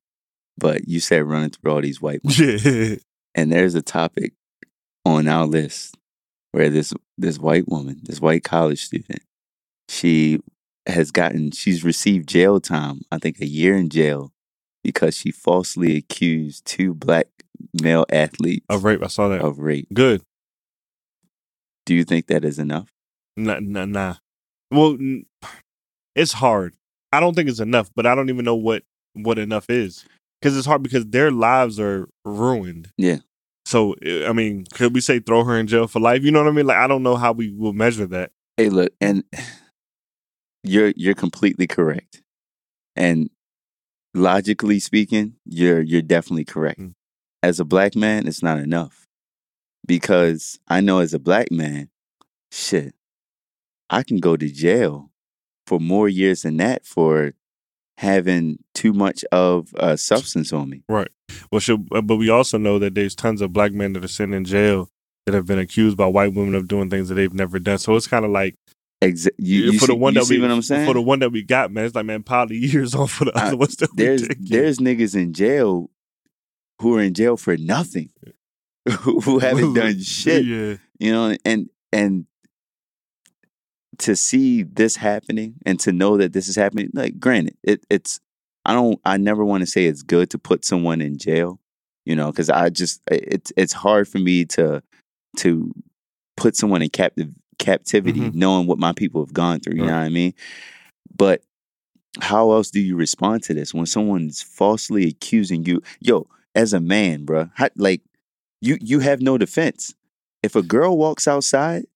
But you said running through all these white women, Yeah. and there's a topic on our list where this this white woman, this white college student, she has gotten, she's received jail time. I think a year in jail because she falsely accused two black male athletes Of rape. I saw that. of rape. Good. Do you think that is enough? Nah, nah, nah. Well, it's hard. I don't think it's enough, but I don't even know what what enough is because it's hard because their lives are ruined. Yeah. So eh, I mean, could we say throw her in jail for life? You know what I mean? Like I don't know how we will measure that. Hey, look, and you're you're completely correct. And logically speaking, you're you're definitely correct. Mm. As a black man, it's not enough. Because I know as a black man, shit, I can go to jail for more years than that for having too much of a substance on me. Right. Well, should, uh, but we also know that there's tons of black men that are sitting in jail that have been accused by white women of doing things that they've never done. So it's kind of like Exa- you, you for the see, one that we what I'm saying? for the one that we got, man. It's like man, pile the years on for the other ones that there's there's niggas in jail who are in jail for nothing, who haven't done shit. Yeah. You know, and and to see this happening and to know that this is happening, like granted, it, it's I don't I never want to say it's good to put someone in jail, you know, because I just it's it's hard for me to to put someone in captive captivity Mhm. knowing what my people have gone through. You Right. know what I mean? But how else do you respond to this when someone's falsely accusing you? Yo, as a man, bruh, how, like you you have no defense. If a girl walks outside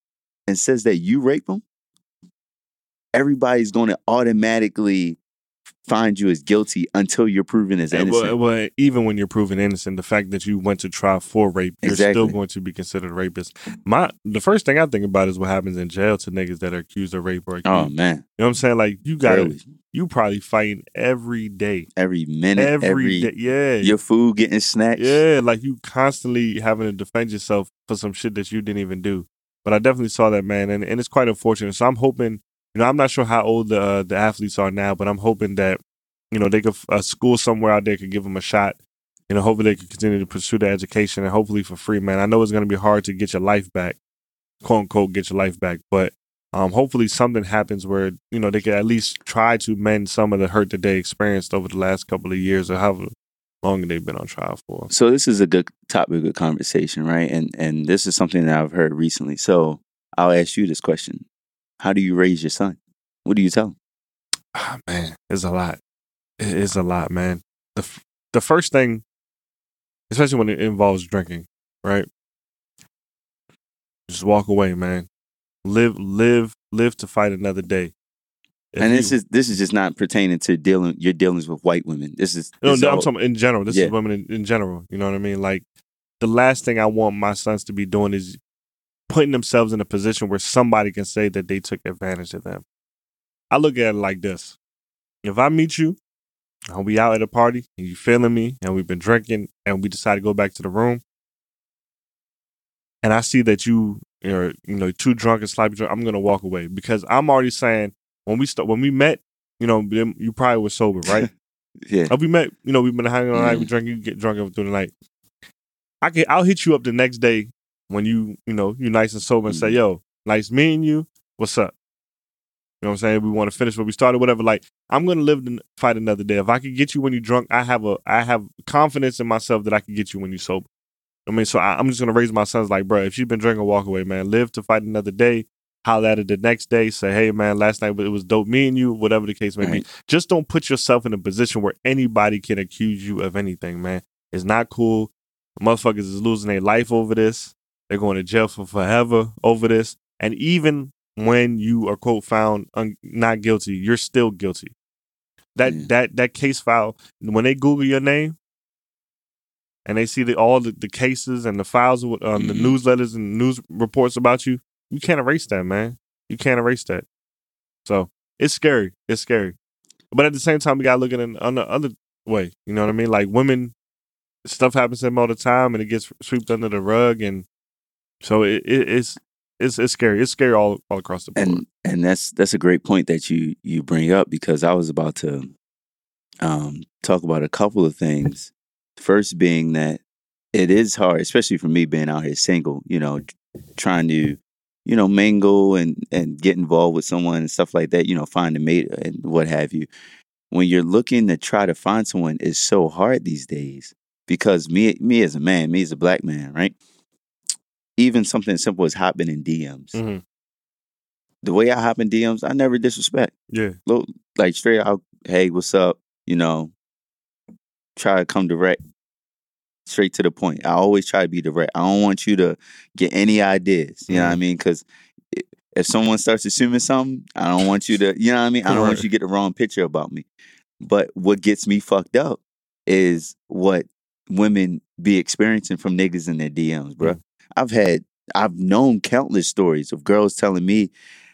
and says that you rape them, everybody's going to automatically find you as guilty until you're proven as innocent. well, well, even when you're proven innocent, the fact that you went to trial for rape, you're still going to be considered a rapist. My the first thing I think about is what happens in jail to niggas that are accused of rape or oh, accused. oh man, You know what I'm saying? Like you got Really. you probably fighting every day, every minute, every every, day. Yeah, your food getting snatched. yeah. Like you constantly having to defend yourself for some shit that you didn't even do. But I definitely saw that man, and, and it's quite unfortunate. So I'm hoping, you know, I'm not sure how old the uh, the athletes are now, but I'm hoping that you know they could a school somewhere out there could give them a shot. You know, hopefully they can continue to pursue their education and hopefully for free, man. I know it's going to be hard to get your life back, quote unquote, get your life back, but Um, hopefully something happens where you know they can at least try to mend some of the hurt that they experienced over the last couple of years or however long they've been on trial for. So this is a good topic of conversation, right? And and this is something that I've heard recently. So I'll ask you this question: How do you raise your son? What do you tell him? Ah, man, it's a lot. It is a lot, man. The f- the first thing, especially when it involves drinking, right? Just walk away, man. Live, live, live to fight another day. If and this you- is this is just not pertaining to dealing your dealings with white women. This is no, this no, I'm talking in general. This Yeah. is women in, in general. You know what I mean? Like the last thing I want my sons to be doing is putting themselves in a position where somebody can say that they took advantage of them. I look at it like this: if I meet you, and we out at a party, and you feeling me, and we've been drinking, and we decide to go back to the room, and I see that you are, you know, too drunk and sloppy drunk, I'm gonna walk away because I'm already saying when we st- when we met, you know, you probably were sober, right? yeah. Oh, we met, you know, we've been hanging all night, we Mhm. drink, you get drunk through the night. I can I'll hit you up the next day when you, you know, you nice and sober and say, Mm-hmm. yo, nice meeting you. What's up? You know what I'm saying? We want to finish what we started, whatever. Like, I'm gonna live the fight another day. If I could get you when you're drunk, I have a I have confidence in myself that I can get you when you're sober. I mean, so I, I'm just gonna raise my sons like, bro, if she's been drinking, walk away, man. Live to fight another day. Holler at it the next day. Say, hey, man, last night it was dope. Me and you, whatever the case may be just don't put yourself in a position where anybody can accuse you of anything, man. It's not cool. Motherfuckers is losing their life over this. They're going to jail for forever over this. And even when you are quote found un- not guilty, you're still guilty. That Yeah. that that case file when they Google your name and they see the, all the, the cases and the files, um, the Mhm. newsletters and news reports about you, you can't erase that, man. You can't erase that. So it's scary. It's scary. But at the same time, we gotta look at it on the other way. You know what I mean? Like women, stuff happens to them all the time, and it gets swept under the rug, and so it, it, it's it's it's scary. It's scary all all across the board. and and that's that's a great point that you you bring up because I was about to um talk about a couple of things. First being that it is hard, especially for me being out here single, you know, trying to you know mingle and and get involved with someone and stuff like that, you know, find a mate and what have you. When you're looking to try to find someone it's so hard these days because me me as a man, me as a black man, right? Even something as simple as hopping in DMs Mhm. the way I hop in DMs, I never disrespect. Yeah, Look, like straight out, hey, what's up? You know, try to come direct, straight to the point. I always try to be direct. I don't want you to get any ideas. You know what I Mhm. mean? Because if someone starts assuming something, I don't want you to. You know what I mean? I don't want you to get the wrong picture about me. But what gets me fucked up is what women be experiencing from niggas in their DMs, bro. Mm. I've had, I've known countless stories of girls telling me,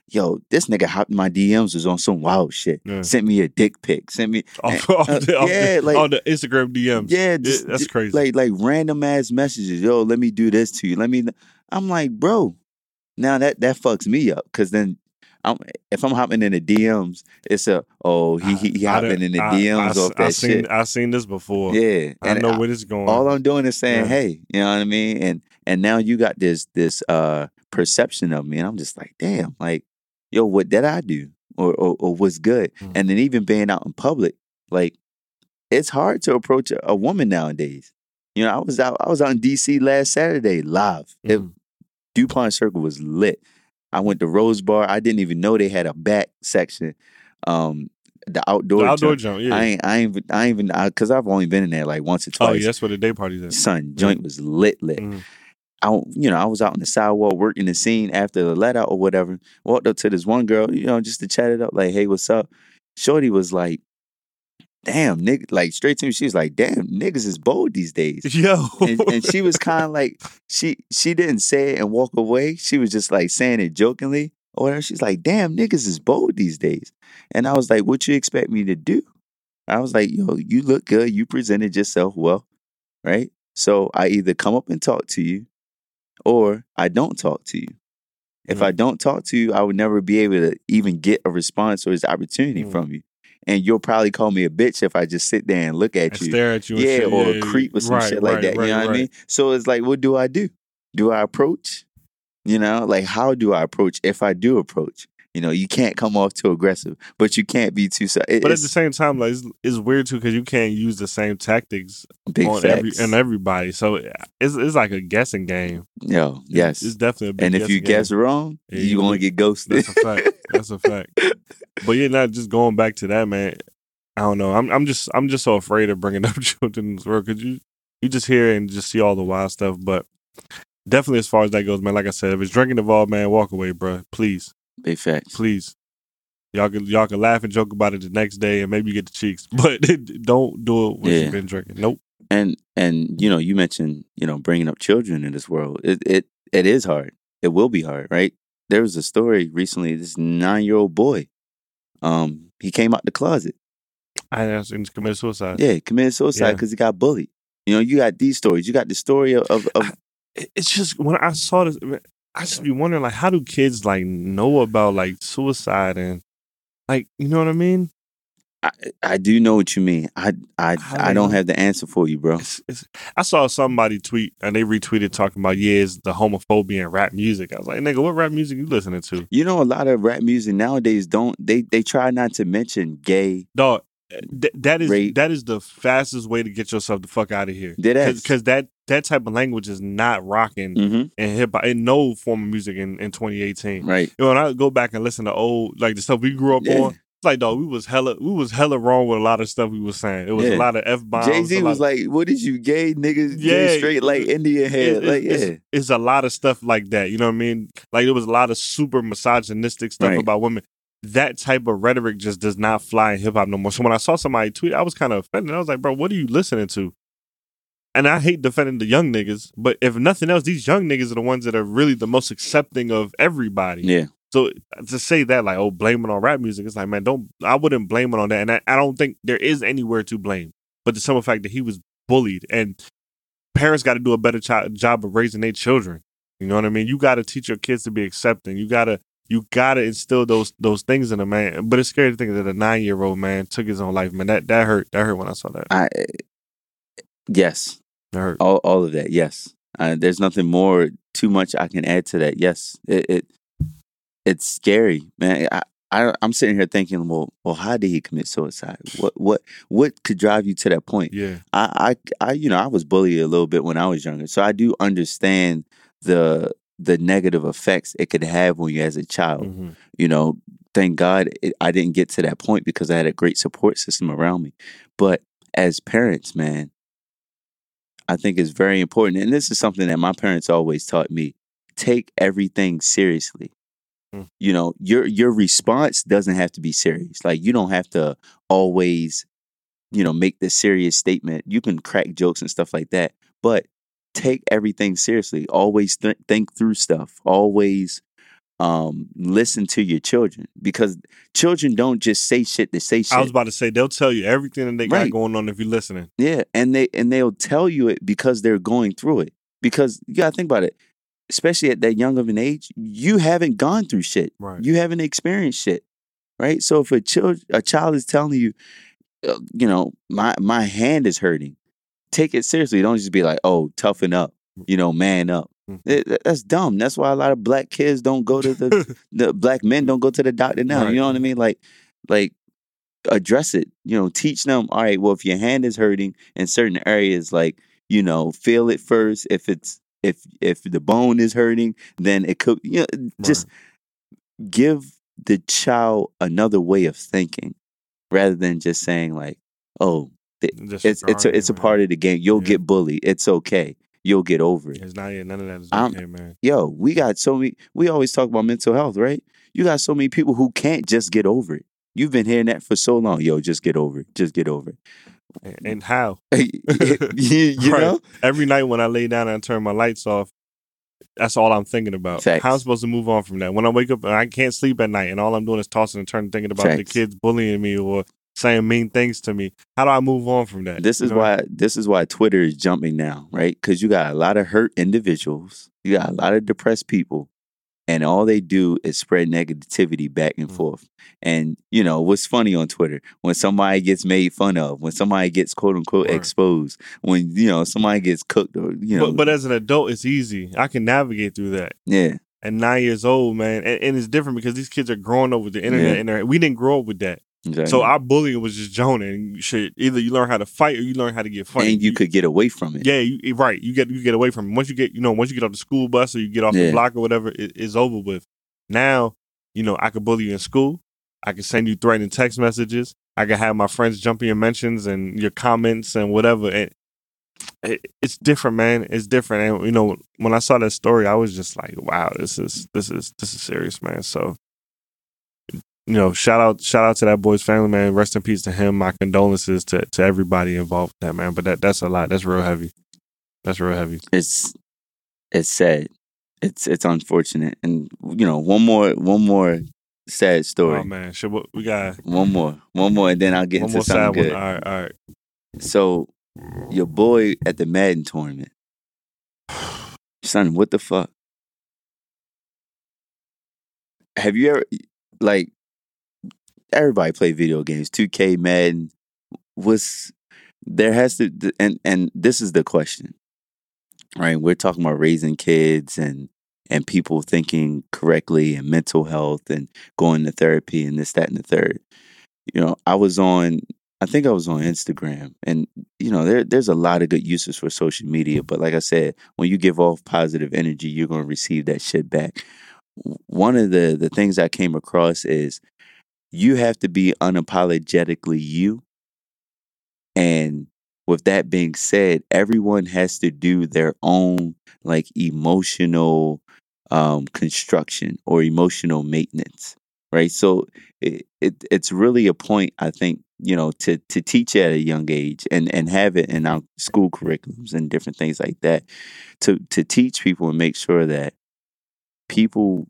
"Yo, this nigga hopped in my DMs was on some wild shit. Yeah. Sent me a dick pic. Sent me, off, uh, off the, yeah, like- on the Instagram DMs. yeah, just, that's crazy. Like, like random ass messages. Yo, let me do this to you. Let me. I'm like, bro. Now that that fucks me up because then. I'm, if I'm hopping in the DMs, it's a oh he he, he hopping in the I- DMs I, off I seen, shit. I seen this before. Yeah, I and know I- where this is going. all I'm doing is saying, Yeah. hey, you know what I mean? And and now you got this this uh perception of me, and I'm just like, damn, like, yo, what did I do? Or or, or what's good? Mhm. And then even being out in public, like, it's hard to approach a, a woman nowadays. You know, I was out I was out in DC last Saturday live. It- Mhm. DuPont Circle was lit. I went to Rose Bar. I didn't even know they had a back section. Um, the outdoor, the outdoor joint. jump. Yeah. I ain't, I ain't, even- I ain't even, because I've only been in there like once or twice oh, yeah, that's where the day party's at. son, joint was lit, lit. Mhm. I, you know, I was out on the sidewalk working the scene after the let out or whatever. Walked up to this one girl, you know, just to chat it up, like, hey, what's up? Shorty was like, damn, nigga, like straight to me, she was like, damn, niggas is bold these days. Yo. And, and she was kind of like, she she didn't say it and walk away. She was just like saying it jokingly or whatever. She's like, damn, niggas is bold these days. And I was like, what you expect me to do? I was like, yo, you look good. You presented yourself well, right? So I either come up and talk to you or I don't talk to you. If I don't talk to you, I would never be able to even get a response or this opportunity Mm. from you. And you'll probably call me a bitch if I just sit there and look at and you. stare at you. And Yeah, shit. or yeah, a creep or some right, shit like right, that. right, you know what I mean? So it's like, what do I do? Do I approach? You know, like how do I approach if I do approach? You know, you can't come off too aggressive, but you can't be too. It, but at the same time, like it's, it's weird too because you can't use the same tactics on facts. every and everybody. So it's it's like a guessing game. Yo, yes, it's definitely. A big and if you guess game. wrong, Yeah, you you gonna get ghosted. That's a fact. That's a fact. But yeah, not just going back to that, man. I don't know. I'm I'm just I'm just so afraid of bringing up children in this world because you you just hear and just see all the wild stuff. But definitely, as far as that goes, man. Like I said, if it's drinking involved, man, walk away, bro. Please, big facts. please. Y'all can y'all can laugh and joke about it the next day, and maybe get the cheeks, but don't do it when Yeah. you've been drinking. Nope. And and you know, you mentioned you know bringing up children in this world. It it it is hard. It will be hard, right? There was a story recently. This nine year old boy, um, he came out the closet. I actually committed suicide. Yeah, he committed suicide Yeah. because he got bullied. You know, you got these stories. You got the story of, of, of it- it's just when I saw this, I just be wondering like, how do kids like know about like suicide and like, you know what I mean? I, I do know what you mean. I I How I don't have the answer for you, bro. It's, it's, I saw somebody tweet and they retweeted talking about yeah, it's the homophobia in rap music. I was like, nigga, what rap music you listening to? You know, a lot of rap music nowadays don't they they try not to mention gay. Dog, th- that is Rape. that is the fastest way to get yourself the fuck out of here. Because that that type of language is not rocking Mm-hmm. in hip hop in no form of music in, in 2018. Right. You know, when I go back and listen to old like the stuff we grew up Yeah. on, it's like dog, we was hella we was hella wrong with a lot of stuff we was saying. It was Yeah. a lot of f bombs. Jay Z was like, "What is you gay niggas? gay Yeah, straight like Indian head? it- like it's, yeah, it's a lot of stuff like that. You know what I mean? Like there was a lot of super misogynistic stuff Right. about women. That type of rhetoric just does not fly in hip hop no more. So when I saw somebody tweet, I was kind of offended. I was like, bro, what are you listening to? And I hate defending the young niggas, but if nothing else, these young niggas are the ones that are really the most accepting of everybody. yeah, So to say that, like, oh, blame it on rap music, it's like, man, don't. I wouldn't blame it on that, and I, I don't think there is anywhere to blame. But the simple fact that he was bullied, and parents got to do a better cho- job of raising their children. You know what I mean? You got to teach your kids to be accepting. You gotta, you gotta instill those those things in a man. But it's scary to think that a nine year old man took his own life, man. That that hurt. That hurt when I saw that. I yes, That hurt. all all of that. Yes, uh, there's nothing more too much I can add to that. Yes, it, it it's scary, man. I, I I'm sitting here thinking, well, well, how did he commit suicide? What what what could drive you to that point? Yeah. I, I, I, you know, I was bullied a little bit when I was younger, so I do understand the the negative effects it could have when you as a child. Mhm. You know, thank God it, I didn't get to that point because I had a great support system around me. But as parents, man, I think it's very important, and this is something that my parents always taught me: take everything seriously. Mm. You know, your your response doesn't have to be serious. Like you don't have to always you know, make this serious statement. You can crack jokes and stuff like that, but take everything seriously. Always th- think through stuff. Always um, listen to your children because children don't just say shit to say shit. I was about to say they'll tell you everything that they got Right. going on if you're listening. yeah, and they and they'll tell you it because they're going through it. Because you gotta think about it, especially at that young of an age, you haven't gone through shit. Right. You haven't experienced shit, right? So if a child a child is telling you, uh, you know, my my hand is hurting, take it seriously. Don't just be like, oh, toughen up, mm. you know, man up. Mm. Eh, it- that's dumb. That's why a lot of black kids don't go to the the black men don't go to the doctor now. Right. You know what I mean? Like, like address it. You know, teach them. All right. Well, if your hand is hurting in certain areas, like you know, feel it first. If it's if if the bone is hurting, then it could. You know, just give the child another way of thinking rather than just saying like, oh, Just it's it's a, it's a man. part of the game. You'll Yeah. get bullied. It's okay. You'll get over it. It's not none of that is I'm- okay, man. Yo, we got so many. We always talk about mental health, right? You got so many people who can't just get over it. You've been hearing that for so long. Yo, just get over it. Just get over And, and how? you you Right. know? Every night when I lay down and turn my lights off, that's all I'm thinking about. Facts. How I'm supposed to move on from that. When I wake up and I can't sleep at night and all I'm doing is tossing and turning thinking about the kids bullying me or saying mean things to me. How do I move on from that? This You is know? why this is why Twitter is jumping now, right? Because you got a lot of hurt individuals, you got a lot of depressed people, and all they do is spread negativity back and Mm. forth. And you know what's funny on Twitter when somebody gets made fun of, when somebody gets quote unquote Right. exposed, when you know somebody gets cooked, or you know, but, but as an adult, it's easy. I can navigate through that. yeah, at nine years old, man, and, and it's different because these kids are growing up with the internet, Yeah. and we didn't grow up with that. Exactly. So our bullying was just Jonah and shit. Either you learn how to fight or you learn how to get funny. and you could get away from it. yeah, you, you- right. You get you get away from it. Once you get you know once you get off the school bus or you get off Yeah. the block or whatever, it, it's over with. Now you know I could bully you in school. I can send you threatening text messages. I can have my friends jump in your mentions and your comments and whatever. And it, it's different, man. It's different. And you know when I saw that story, I was just like, wow, this is this is this is serious, man. So you know, shout out shout out to that boy's family, man. Rest in peace to him. My condolences to to everybody involved with that, man. But that that's a lot. That's real heavy. That's real heavy. It's it's sad. It's it's unfortunate. And you know, one more one more sad story. Oh man, shit. What we got? One more. One more and then I'll get One into something one. good. All right, all right. So your boy at the Madden tournament. Son, what the fuck? Have you ever like everybody play video games, 2K, Madden. What's there has to and and this is the question. Right? We're talking about raising kids and and people thinking correctly and mental health and going to therapy and this, that, and the third. You know, I was on I think I was on Instagram and you know, there there's a lot of good uses for social media, but like I said, when you give off positive energy, you're gonna receive that shit back. One of the the things I came across is you have to be unapologetically you. And with that being said, everyone has to do their own like emotional um, construction or emotional maintenance, right? So it, it it's really a point I think you know to to teach at a young age and and have it in our school curriculums and different things like that to to teach people and make sure that people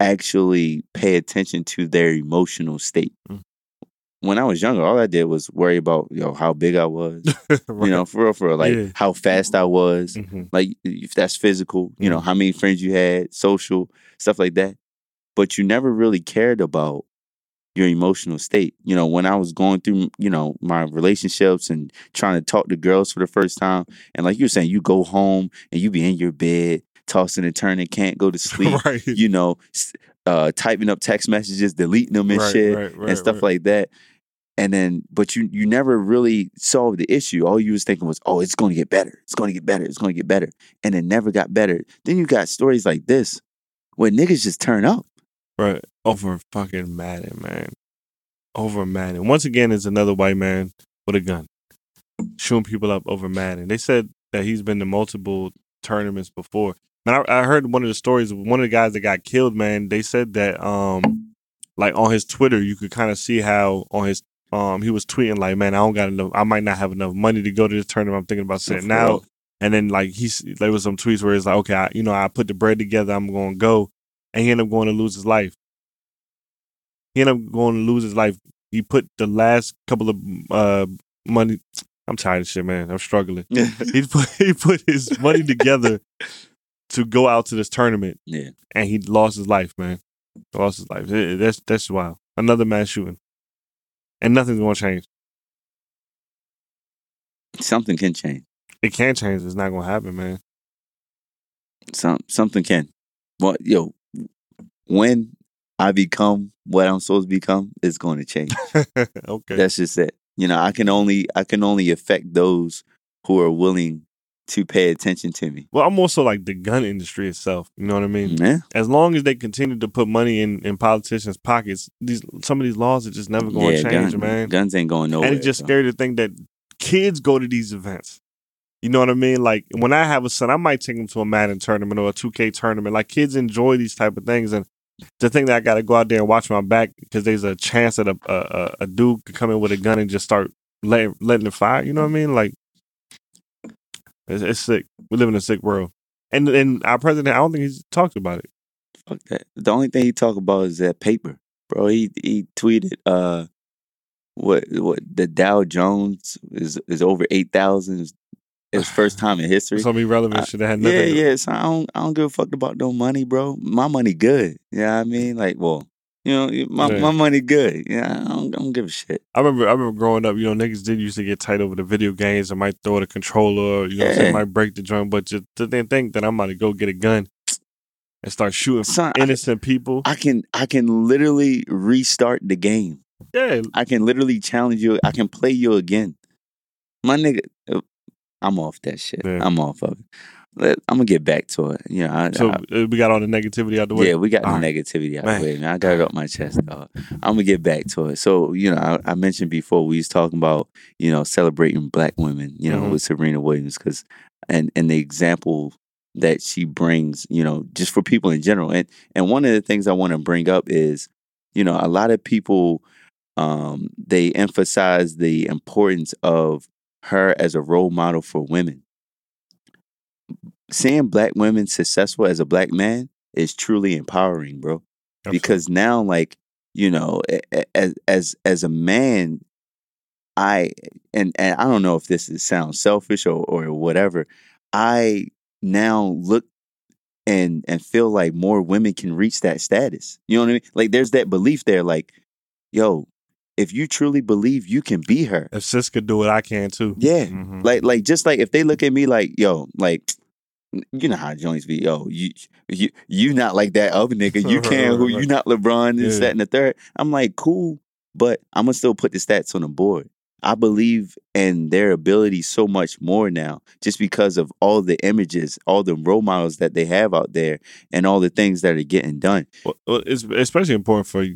actually pay attention to their emotional state. Mm. When I was younger, all I did was worry about you know how big I was, Right. you know, for real, for real, like Yeah. how fast I was, Mhm. like if that's physical, you know, Mhm. how many friends you had, social stuff like that. But you never really cared about your emotional state. You know, when I was going through, you know, my relationships and trying to talk to girls for the first time, and like you were saying, you go home and you be in your bed, tossing and turning, can't go to sleep. right. you know, uh, typing up text messages, deleting them and right, shit right, and stuff like that. And then, but you you never really solved the issue. All you was thinking was, oh, it's going to get better. It's going to get better. It's going to get better. And it never got better. Then you got stories like this where niggas just turn up. Right. Over fucking Madden, man. Over Madden. Once again, it's another white man with a gun shooting people up over Madden. They said that he's been to multiple tournaments before. Man, I, I heard one of the stories. One of the guys that got killed, man. They said that, um, like on his Twitter, you could kind of see how on his, um, he was tweeting like, "Man, I don't got enough. I might not have enough money to go to this tournament. I'm thinking about sitting out." And then like he's there was some tweets where it's like, okay, I, you know, I put the bread together, I'm going to go, and he ended up going to lose his life. He ended up going to lose his life. He put the last couple of uh money. I'm tired of shit, man. I'm struggling. He put he put his money together to go out to this tournament, yeah. and he lost his life, man. Lost his life. It- that's that's wild. Another mass shooting, and nothing's gonna change. Something can change. It can't change. It's not gonna happen, man. Some something can. Well, yo, when I become what I'm supposed to become, it's going to change. okay. That's just it. You know, I can only I can only affect those who are willing to pay attention to me. Well, I'm also like the gun industry itself. You know what I mean? Yeah. As long as they continue to put money in, in politicians' pockets, these some of these laws are just never going to Yeah, change, gun- man. Guns ain't going nowhere. and it's just so. scary to think that kids go to these events. You know what I mean? Like when I have a son, I might take him to a Madden tournament or a 2K tournament. Like kids enjoy these type of things, and to think that I got to go out there and watch my back because there's a chance that a, a a- a dude could come in with a gun and just start letting letting it fire. You know what I mean? Like it's, it's sick. We live in a sick world, and and our president, I don't think he's talked about it. Fuck that. The only thing he talk about is that paper, bro. He he tweeted uh what what the Dow Jones is is over eight thousand. It's first time in history. Some irrelevant I- shit that had yeah, nothing. yeah. So I don't I don't give a fuck about no money, bro. My money good. You know what I mean? Like, well, you know, my Yeah. my money good. Yeah, I don't, I don't give a shit. I remember I remember growing up, you know, niggas did used to get tight over the video games I might throw the controller, you know, what I'm might break the joint, but just then think that I'm about to go get a gun and start shooting Son, I, innocent people. I can I can literally restart the game. yeah, I can literally challenge you. I can play you again. My nigga, uh, I'm off that shit. Yeah. I'm off of it. Let- I'm gonna get back to it. You know, I, so I- uh, we got all the negativity out the way. yeah, we got the All right. negativity out Man. the way. Man, I got it up my chest. Dog. I'm gonna get back to it. So, you know, I, I mentioned before we was talking about you know celebrating black women. You know, Mhm. with Serena Williams because and and the example that she brings. You know, just for people in general. And and one of the things I want to bring up is, you know, a lot of people um, they emphasize the importance of her as a role model for women. Seeing black women successful as a black man is truly empowering, bro. Absolutely. Because now, like you know, as as as a man, I and and I don't know if this is, sounds selfish or or whatever. I now look and and feel like more women can reach that status. You know what I mean? Like there's that belief there, like, yo, if you truly believe you can be her, if sis could do it, I can too. yeah. Mhm. Like like just like if they look at me like, yo, like you know how joints be, yo, you you you not like that other nigga. You can't who you not LeBron and Yeah. that and the third. I'm like, cool, but I'm gonna still put the stats on the board. I believe in their ability so much more now, just because of all the images, all the role models that they have out there, and all the things that are getting done. Well, well, it's especially important for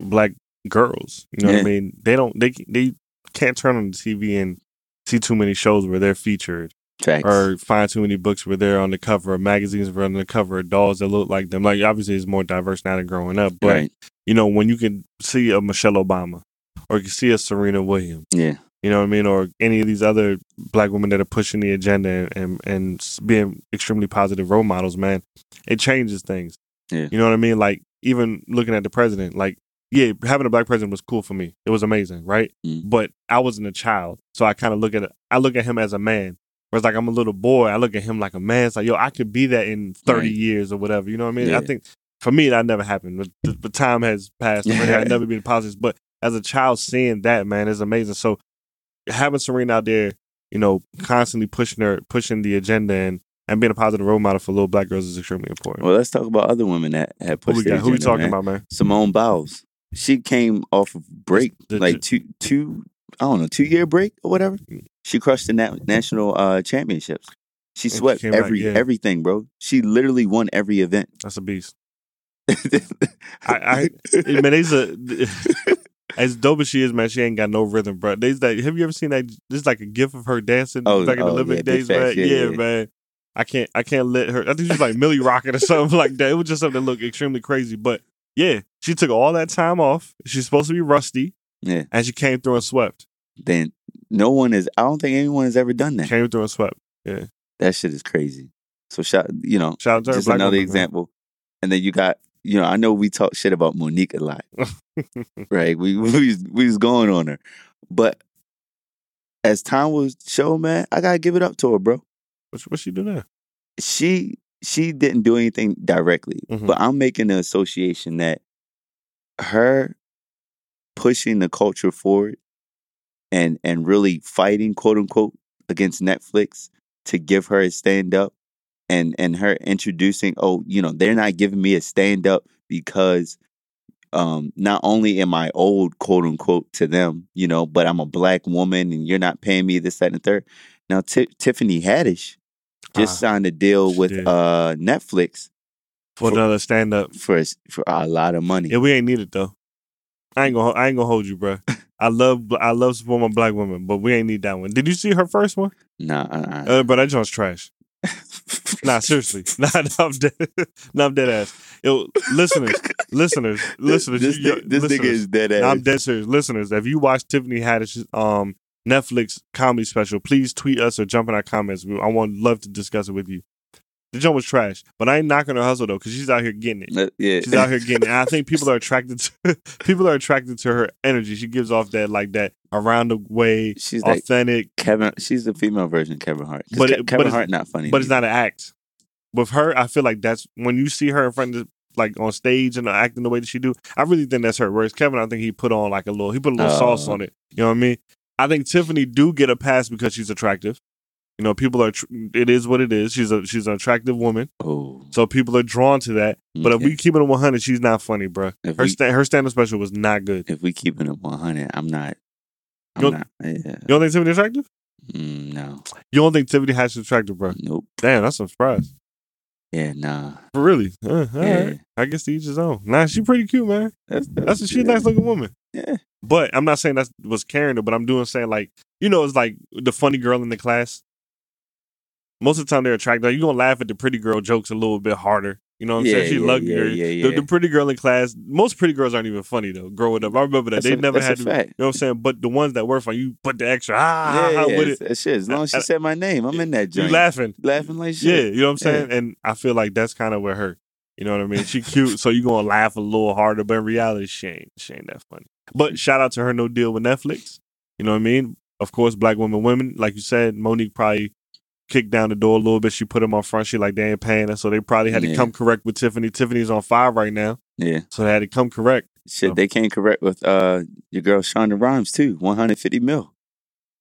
black girls. You know what I mean? They don't. They they can't turn on the TV and see too many shows where they're featured, Facts. or find too many books where they're on the cover of magazines, where on the cover of dolls that look like them. Like obviously, it's more diverse now than growing up. But right. you know, when you can see a Michelle Obama, or you can see a Serena Williams. Yeah. You know what I mean, or any of these other black women that are pushing the agenda and and, and being extremely positive role models, man, it changes things. Yeah. You know what I mean? Like even looking at the president, like yeah, having a black president was cool for me. It was amazing, right? Mm. But I wasn't a child, so I kind of look at it. I look at him as a man. Whereas like I'm a little boy, I look at him like a man. It's like yo, I could be that in 30 Right. years or whatever. You know what I mean? Yeah. I think for me that never happened. But the, time has passed. I've never been positive, but as a child, seeing that man is amazing. So having Serena out there, you know, constantly pushing her, pushing the agenda and and being a positive role model for little black girls is extremely important. Well, let's talk about other women that have who pushed we the got? Who we talking man. about, man? Simone Biles. She came off of break, The- like two two I don't know, two year break or whatever. She crushed the na- national uh, championships. She she swept came back, every yeah. everything, bro. She literally won every event. That's a beast. I, I man, they's a as dope as she is, man. She ain't got no rhythm, bro. There's that. Have you ever seen that? There's like a gif of her dancing Oh, back in the oh, Olympic yeah, big days, man. facts. Yeah, Yeah, yeah. man. I can't. I can't let her. I think she's like Millie Rocket or something like that. It was just something that looked extremely crazy, but yeah, she took all that time off. She's supposed to be rusty, yeah. and she came through and swept. Then no one is. I don't think anyone has ever done that. Came through and swept. Yeah. That shit is crazy. So shout, you know, Shout out to just another woman, man. example. And then you got, you know, I know we talk shit about Mo'Nique a lot, right? We we was, we was going on her, but as time was show, man, I gotta give it up to her, bro. What, what she do now? She she didn't do anything directly, Mhm. but I'm making the association that her pushing the culture forward and and really fighting quote unquote against Netflix to give her a stand up and and her introducing oh you know they're not giving me a stand up because um not only am I old quote unquote to them you know but I'm a black woman and you're not paying me this that and third now Ti Tiffany Haddish just Ah, signed a deal with did. uh Netflix For For- another stand up. for a, for a lot of money Yeah, we ain't need it though. I ain't gonna. I ain't gonna hold you, bro. I love. I love supporting my black women, but we ain't need that one. Did you see her first one? nah uh, Uh, but that joint's trash. Nah, seriously. Nah, nah, I'm dead. nah, I'm dead ass. Yo, listeners, listeners, listeners. this, you- yo, ni- this nigga is dead ass Nah, I'm dead serious. Listeners, if you watch Tiffany Haddish's um Netflix comedy special, please tweet us or jump in our comments. I want love to discuss it with you. The joint was trash, but I ain't knocking her hustle though, because she's out here getting it. Uh, yeah She's out here getting it. And I think people are attracted to people are attracted to her energy. She gives off that like that around the way, she's like authentic, Kevin she's the female version of Kevin Hart. But it- but Kevin it's- Hart not funny but it's not an act. With her, I feel like that's when you see her in front of the, like on stage and acting the way that she do. I really think that's her. Whereas Kevin, I think he put on like a little, he put a little Oh. sauce on it. You know what I mean? I think Tiffany do get a pass because she's attractive. You know, people are. It is what it is. She's a she's an attractive woman, Oh, so people are drawn to that. But if okay. we keep it at 100, she's not funny, bro. If Her we- sta- her stand up special was not good. if we keeping it at one hundred, I'm not. I'm You not. Yeah. You don't think Tiffany attractive? Mm, no. You don't think Tiffany Haddish is attractive, bro? Nope. Damn, that's a surprise. Yeah. Nah. For really? Uh, Yeah. right. I guess to each his own. Nah, she pretty cute, man. That's That's a she a nice looking woman. Yeah. But I'm not saying that was carrying her, but I'm doing saying like, you know, it's like the funny girl in the class. Most of the time they're attractive. You're gonna laugh at the pretty girl jokes a little bit harder. You know what I'm Yeah, saying? She yeah, luckier. yeah, yeah, The, the pretty girl in class, most pretty girls aren't even funny though, growing up. I remember that. That's they a- never had to fact. you know what I'm saying? But the ones that were funny, you put the extra ah, Yeah, ah, yeah, with it. that shit. As long as she I- said my name, I'm in that You laughing. laughing like shit. Yeah, you know what I'm saying? And I feel like that's kind of where her. You know what I mean? She cute, so you gonna laugh a little harder, but in reality, she ain't, she ain't that funny. But shout out to her no deal with Netflix. You know what I mean? Of course, black women, women, like you said, Mo'Nique probably kicked down the door a little bit. She put them on front. She like they ain't paying her, so they probably had to Yeah. come correct with Tiffany. Tiffany's on five right now, Yeah. so they had to come correct Shit, Oh. they came correct with uh your girl Shonda Rhimes too. 150 mil.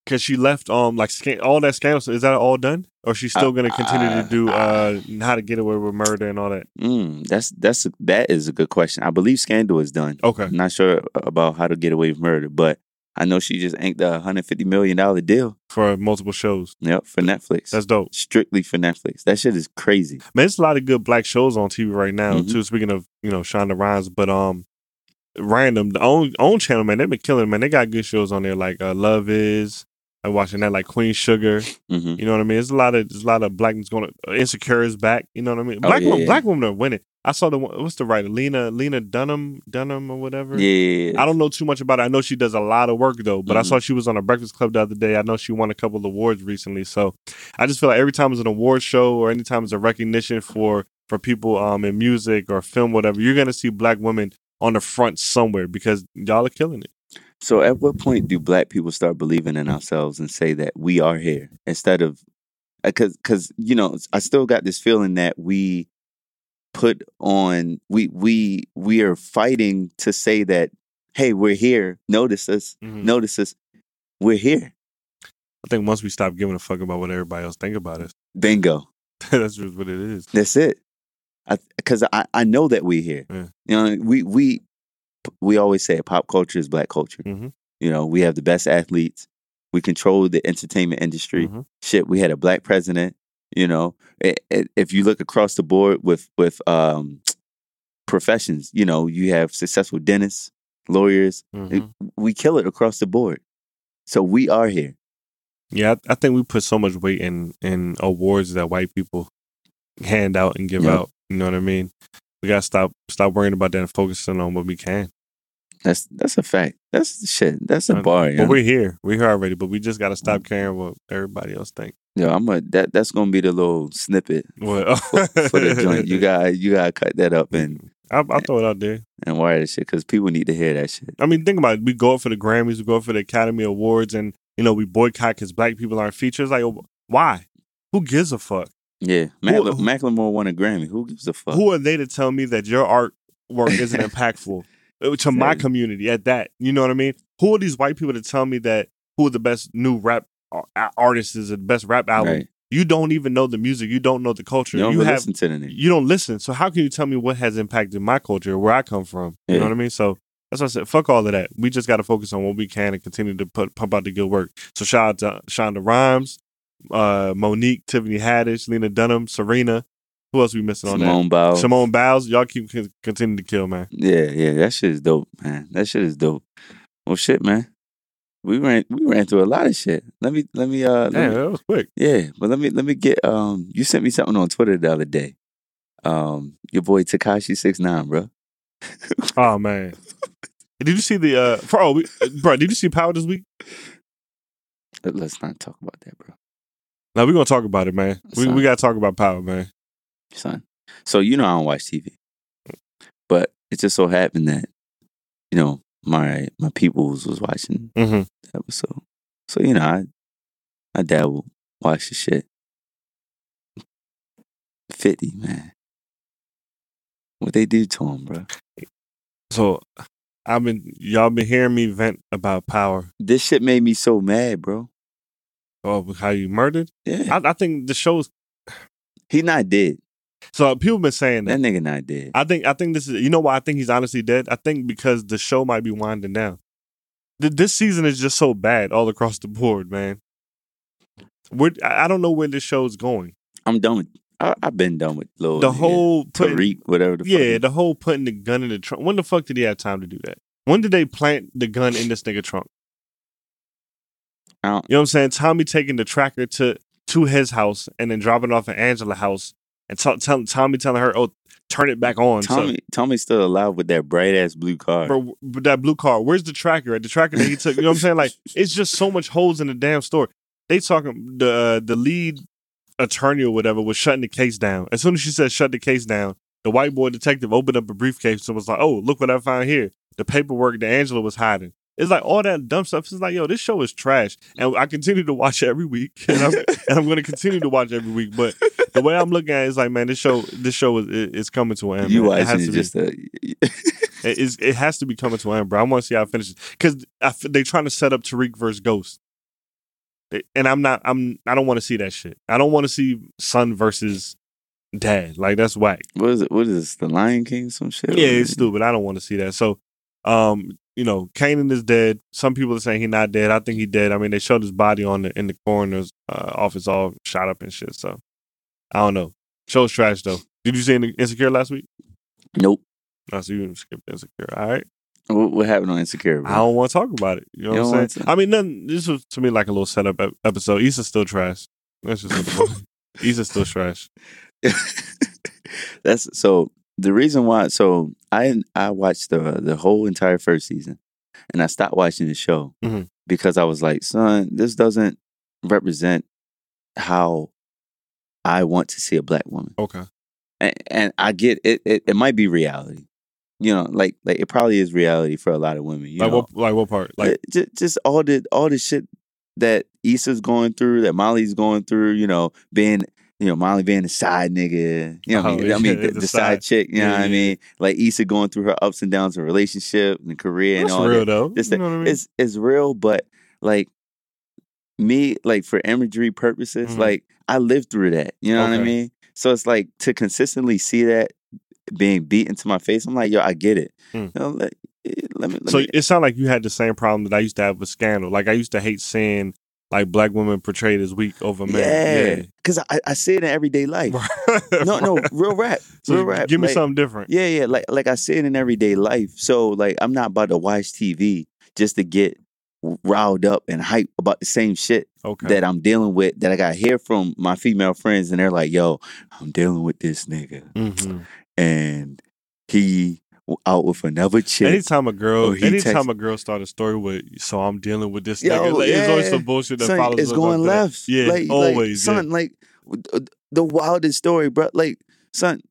because she left um like all that scandal. So is that all done, or she's still gonna continue to Uh, do uh, uh how to get away with murder and all that? Mm, that's that's a, that is a good question. I believe Scandal is done. Okay, I'm not sure about how to get away with murder, but I know she just inked a 150 million dollar deal. for multiple shows. Yep, for Netflix. That's dope. strictly for Netflix. That shit is crazy. Man, there's a lot of good black shows on TV right now Mhm. too. Speaking of you know Shonda Rhimes, but um, random the own own channel man, they've been killing man. They got good shows on there like uh, Love Is. I'm watching that like Queen Sugar. hmm You know what I mean? There's a lot of there's a lot of blackness going. To, Insecure is back. You know what I mean? Oh, Black yeah, women, yeah. black women are winning. I saw the. What's the writer? Lena Lena Dunham Dunham or whatever. Yeah, I don't know too much about it. I know she does a lot of work though, but I Mhm. saw she was on a Breakfast Club the other day. I know she won a couple of awards recently. So I just feel like every time it's an award show or anytime it's a recognition for for people um in music or film, whatever, you're gonna see black women on the front somewhere because y'all are killing it. So at what point do black people start believing in ourselves and say that we are here instead of because because you know I still got this feeling that we put on we we we are fighting to say that hey we're here. Notice us. Mhm. notice us. We're here. I think once we stop giving a fuck about what everybody else think about us, bingo. That's just what it is. that's it. Because I, I know that we're here. Yeah. you know we we we always say pop culture is black culture. Mhm. you know we have the best athletes. We control the entertainment industry. Mhm. shit we had a black president you know If you look across the board with with um professions you know you have successful dentists lawyers Mhm. we kill it across the board so we are here Yeah, I, I think we put so much weight in in awards that white people hand out and give Yep. out. You know what I mean? We gotta stop stop worrying about that and focusing on what we can. That's that's a fact that's shit that's a Uh, bar But yeah we're here. We're here already. But we just gotta stop caring what everybody else think. yeah i'm a that that's gonna be the little snippet Well, for, for the joint you got you gotta cut that up and I'll, I'll throw it out there. and wire that shit because people need to hear that shit I mean, think about it. We go up for the Grammys, we go up for the Academy Awards, and you know we boycott because black people aren't featured. It's like, why? Who gives a fuck? yeah Mackle- Macklemore won a Grammy who gives a fuck Who are they to tell me that your artwork isn't impactful uh, to my community at that? You know what I mean? Who are these white people to tell me that who are the best new rap ar- artists is the best rap album? Right. You don't even know the music. You don't know the culture. you don't you have listen to nigga you don't listen. So how can you tell me what has impacted my culture, where I come from? You know what I mean? So that's why I said, fuck all of that. We just got to focus on what we can and continue to put pump out the good work. So shout out to Shonda Rhimes, uh, Mo'Nique, Tiffany Haddish, Lena Dunham, Serena. Who else we missing on Simone Biles. that? Simone Biles. Y'all keep con- continue to kill, man. Yeah, yeah, that shit is dope, man. That shit is dope. Well, shit, man. We ran we ran through a lot of shit. Let me let me uh let Damn, me- that was quick. yeah, but let me let me get um. You sent me something on Twitter the other day. Um, your boy Tekashi six nine, bro. Oh man. Did you see the uh? Bro, we, bro, did you see Power this week? Let's not talk about that, bro. No, we're gonna talk about it, man. We we gotta talk about Power, man. Son. So you know I don't watch TV, but it just so happened that you know my my peoples was watching Mm-hmm. the episode. So you know I I dabble, watch the shit. Fifty man, what they do to him, bro? So I've been y'all been hearing me vent about Power. This shit made me so mad, bro. Oh, how you murdered? Yeah, I, I think the show's he not dead. So people been saying that. That nigga not dead. I think I think this is you know why I think he's honestly dead. I think because the show might be winding down. Th- This season is just so bad all across the board, man. We're, I don't know where this show's going. I'm done with. I, I've been done with Lil. The whole putting, Tariq, whatever the fuck. yeah, the whole putting the gun in the trunk. When the fuck did he have time to do that? When did they plant the gun in this nigga trunk? You know what I'm saying? Tommy taking the tracker to to his house and then dropping off at Angela's house and tell tell Tommy telling her, "Oh, turn it back on." So- Tommy's still alive with that bright ass blue car. Bro, but that blue car, where's the tracker at? The tracker that he took, you know what I'm saying? Like, it's just so much holes in the damn story. They talking the uh, the lead attorney or whatever was shutting the case down. As soon as she said shut the case down, the white boy detective opened up a briefcase and was like, "Oh, look what I found here: the paperwork that Angela was hiding." It's like all that dumb stuff. It's like, yo, this show is trash, and I continue to watch it every week, and I'm, and I'm going to continue to watch every week. But the way I'm looking at it is like, man, this show, this show is, is coming to an end. you man. It watching has it to be. a, It, is, it has to be coming to an end, bro. I want to see how it finishes because they're trying to set up Tariq versus Ghost, and I'm not. I'm. I don't want to see that shit. I don't want to see son versus dad. Like that's whack. what is it? What is this? The Lion King? Some shit? Yeah, it's stupid. I don't want to see that. So, um, you know, Kanan is dead. Some people are saying he's not dead. I think he dead. I mean, they showed his body on the in the coroner's uh, office, all shot up and shit. So, I don't know. Show's trash though. Did you see Insecure last week? Nope. No, so you skipped Insecure. All right. What, what happened on Insecure? Bro? I don't want to talk about it. You know You what I'm saying? to? I mean, nothing. This was to me like a little setup ep- episode. Issa's still trash. That's just. Issa's still trash. That's so. The reason why, so I I watched the the whole entire first season, and I stopped watching the show Mhm. because I was like, son, this doesn't represent how I want to see a black woman. Okay. and, and I get it, it. It might be reality, you know, like like it probably is reality for a lot of women. You like know, what? Like what part? Like just, just all the all the shit that Issa's going through, that Molly's going through. You know, being you know Molly being the side nigga. You know, what I Oh, mean, I mean the, the side. chick. You know Yeah, what I mean? Like Issa going through her ups and downs of relationship and career and all real that. though. Just you know what I mean? It's it's real, but like me, like for imagery purposes, Mhm. like I lived through that. You know what I mean? So it's like to consistently see that being beat into my face. I'm like, yo, I get it. Hmm. You know, let, eh, let me. Let so me it sounded like you had the same problem that I used to have with Scandal. Like I used to hate seeing like black women portrayed as weak over men. yeah, because I, I see it in everyday life. No, no, real rap, So real rap. give me like, something different. Yeah, yeah, like like I see it in everyday life. So like I'm not about to watch TV just to get riled up and hype about the same shit Okay. that I'm dealing with that I got hear from my female friends and they're like, "Yo, I'm dealing with this nigga hmm and he out with another chick." Anytime a girl, he anytime text- a girl start a story with, so I'm dealing with this Yo, nigga. Like, It's always yeah. some bullshit that Son, follows. it's going after that. left. Yeah, like, always. Like, yeah. son, like the, the wildest story, bro. Like, son,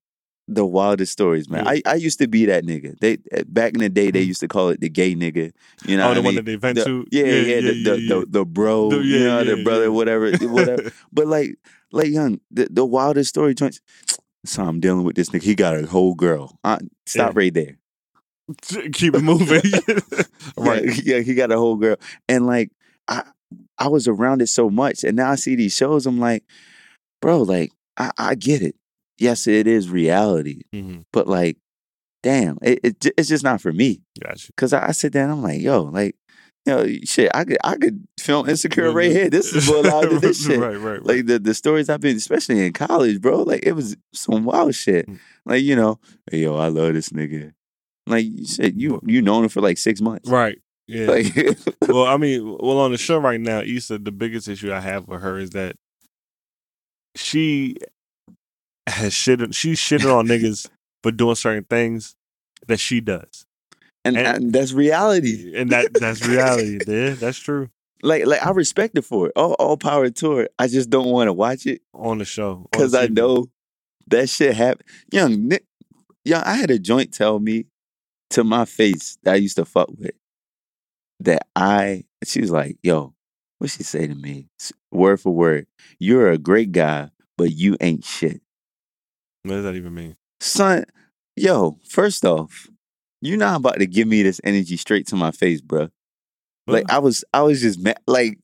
the wildest stories, man. Yeah. I, I used to be that nigga. They eh, back in the day, they Mhm. used to call it the gay nigga. You know, oh, what the I one that they vent The- to. yeah, yeah, the, the, yeah. The, the bro, The- you yeah, know, the brother, yeah. whatever, whatever. but like, like young, the, the wildest story joints. So I'm dealing with this nigga. He got a whole girl. Uh, stop Yeah. right there. Keep it moving. right. Yeah, yeah, he got a whole girl. And like I I was around it so much and now I see these shows, I'm like, bro, like I, I get it. Yes, it is reality. hmm But like, damn, it, it it's just not for me. Gotcha. Cause I, I sit there and I'm like, yo, like, you know, shit, I could I could film insecure right here. This is what I did this shit. Right, right, right. Like the, the stories I've been, especially in college, bro. Like it was some wild shit. Mm. Like you know, hey, yo, I love this nigga. Like you said, you you known him for like six months. right. Yeah. Like well, I mean, well, on the show right now, Issa, the biggest issue I have with her is that she has shitted. She shitted on niggas for doing certain things that she does, and, And- and that's reality. and that that's reality. Yeah, that's true. Like like I respect it for it. All all power to her. I just don't want to watch it On the show, because I know that shit happened. Young Nick, young, I had a joint tell me to my face that I used to fuck with that I. She was like, "Yo, what she say to me? Word for word, you're a great guy, but you ain't shit." What does that even mean? Son, yo, first off, you're not about to give me this energy straight to my face, bruh. Like I was, I was just mad. Like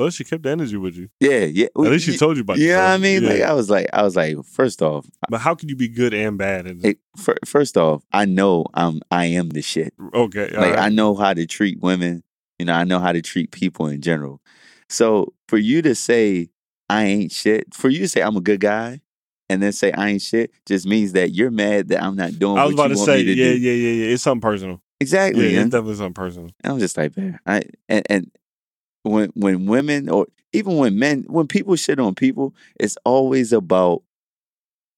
Oh, she kept the energy with you. Yeah, yeah. At least she told you about. You know I mean? Yeah. Like I was like, I was like, first off, but how can you be good and bad? It, fir- first off, I know I'm I am the shit. okay, like I know how to treat women. You know, I know how to treat people in general. So for you to say I ain't shit, for you to say I'm a good guy, and then say I ain't shit, just means that you're mad that I'm not doing. I was about to say, to yeah, do. yeah, yeah, yeah. It's something personal. Yeah, exactly. it's definitely something personal. And I'm just like, man, I and and when when women or even when men when people shit on people, it's always about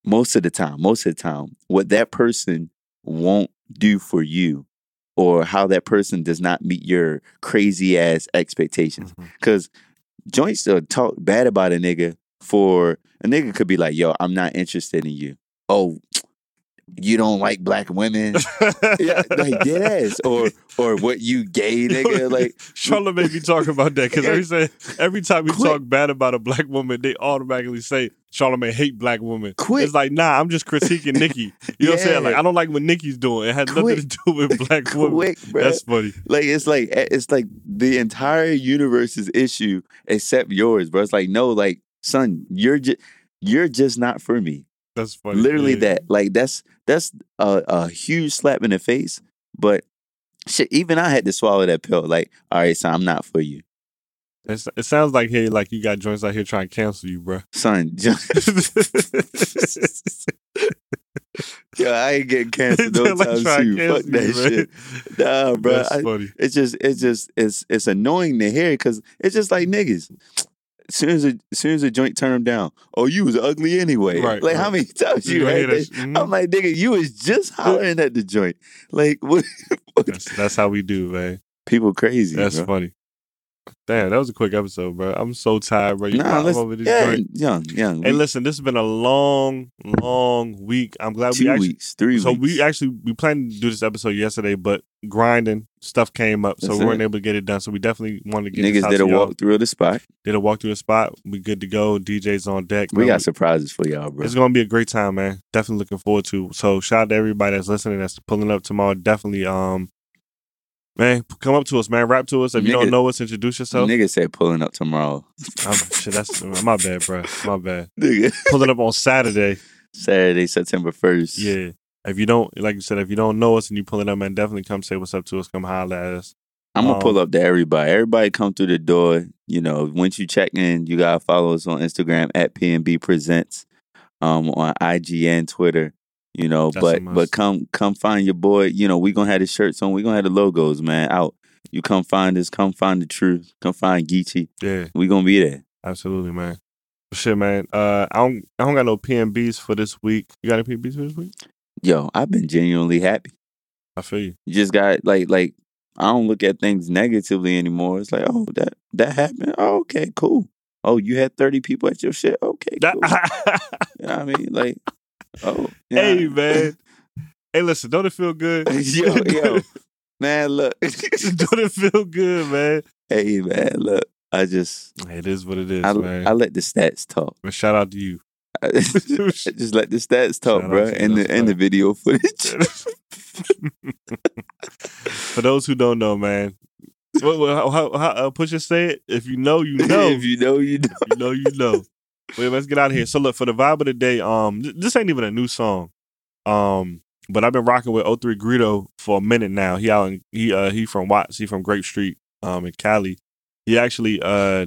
most of the time, most of the time, what that person won't do for you or how that person does not meet your crazy ass expectations. Mhm. Cause joints will talk bad about a nigga for a nigga could be like, yo, I'm not interested in you. Oh, you don't like black women. yeah, like dead ass. Or or what you gay nigga. Like Charlotte made me talk about that because every say, every time we Quit. talk bad about a black woman, they automatically say Charlamagne hate black women. Quit. It's like, nah, I'm just critiquing Nicki. You know what I'm saying? Like, I don't like what Nicki's doing. It has nothing to do with black women. bro. That's funny. like it's like eh, it's like the entire universe's issue except yours, bro. It's like no, like son, you're just you're just not for me. That's funny. Literally Yeah. that. Like that's that's a, a huge slap in the face. But shit, even I had to swallow that pill. Like, all right, son, I'm not for you, It's, it sounds like hey, like you got joints out here trying to cancel you, bro. son. Yo, I ain't getting canceled no Like time soon. to Fuck that shit. Nah, bro. I- funny. it's just it's just it's it's annoying to hear because it's just like niggas. As soon as a, soon as a joint turned down, oh you was ugly anyway. Right, like how many times you You heard that? Mhm. I'm like nigga, you was just hollering at the joint. Like what? That's, that's how we do, man. People crazy. That's bro. funny. Damn, that was a quick episode, bro. I'm so tired, bro. You Nah, let's, over this yeah, joint. young, young. Hey, We- listen, this has been a long, long week. I'm glad we two actually. weeks, three So weeks. we actually we planned to do this episode yesterday, but grinding stuff came up, so That's we weren't it. able to get it done. So we definitely wanted to get niggas did a walk through the spot. Did a walk through the spot. We good to go. DJ's on deck. We man. got surprises for y'all, bro. It's gonna be a great time, man. Definitely looking forward to. So shout out to everybody that's listening, that's pulling up tomorrow. Definitely, um, man, come up to us, man. Rap to us. If you Nigga- don't know us, introduce yourself. Nigga said pulling up tomorrow. I'm, shit, that's my bad, bro. My bad. Nigga. Pulling up on Saturday. Saturday, September first. Yeah. If you don't, like you said, if you don't know us and you pulling up, man, definitely come say what's up to us. Come holler at us. I'm gonna Um, pull up to everybody. Everybody come through the door. You know, once you check in, you gotta follow us on Instagram at PNB Presents, um, on IG and Twitter. You know, That's but but come come find your boy. You know, we gonna have the shirts on. We gonna have the logos, man, out. You come find us. Come find the truth. Come find Geechee. Yeah, We gonna be there. absolutely, man. Shit, man. Uh, I don't, I don't got no PMBs for this week. You got any PMBs for this week? Yo, I've been genuinely happy. I feel you. You just got like like I don't look at things negatively anymore. It's like, oh, that that happened. Oh, okay, cool. Oh, you had 30 people at your shit. Okay, cool. You know what I mean? Like, oh, yeah. hey, man. Hey, listen, don't it feel good? yo, yo, man, look. don't it feel good, man? hey, man, look. I just, It is what it is, I, man. I let the stats talk. But shout out to you. I just let the stats talk, Shout bro. And the and the video footage. For those who don't know, man, what, what, how, how, how, uh, Pusha say it? If you know, you know. if you know, you know. you know, you know. Wait, let's get out of here. So look for the vibe of the day. Um, th- this ain't even a new song. Um, but I've been rocking with 03 Greedo for a minute now. He out in, he uh he from Watts. He from Grape Street. Um, in Cali. He actually uh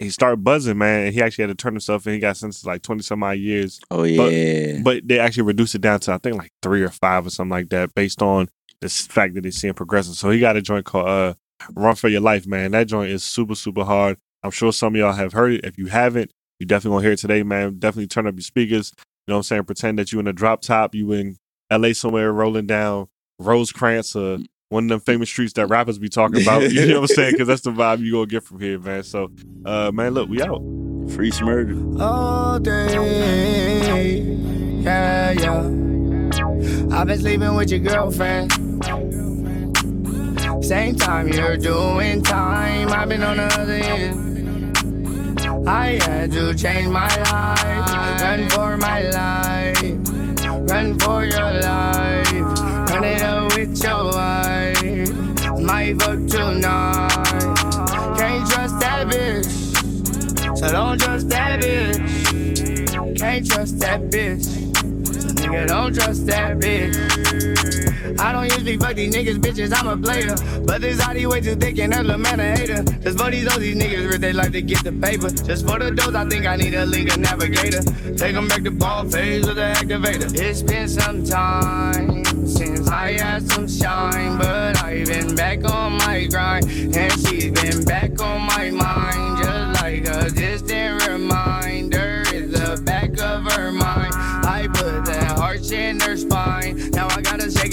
he started buzzing, man. And he actually had to turn himself in. He got sentenced to like twenty some odd years. Oh yeah. But they actually reduced it down to I think like three or five or something like that, based on the fact that they're seeing progression. So he got a joint called uh Run for Your Life, man. That joint is super, super hard. I'm sure some of y'all have heard it. If you haven't, you definitely gonna hear it today, man. Definitely turn up your speakers. You know what I'm saying? Pretend that you in a drop top, you in LA somewhere rolling down Rosecrans or one of them famous streets that rappers be talking about. You know what I'm saying? Because that's the vibe you gonna get from here, man. So uh man, look, we out. Free smurder. all day. Yeah, yeah. I've been sleeping with your girlfriend. Same time you're doing time. I've been on the other end. I had to change my life. Run for my life. Run for your life. Run it up with your wife. My vote tonight. Can't trust that bitch. So don't trust that bitch. Can't trust that bitch. Nigga, don't trust that bitch. I don't usually fuck these niggas, bitches, I'm a player. But this Audi way too thick and her little man a hater. Just for these all these niggas risk they like to get the paper. Just for the dose, I think I need a Lincoln Navigator. Take Take 'em back to ball phase with the activator. It's been some time since I had some shine, but I've been back on my grind. And she's been back on my mind, just like a distant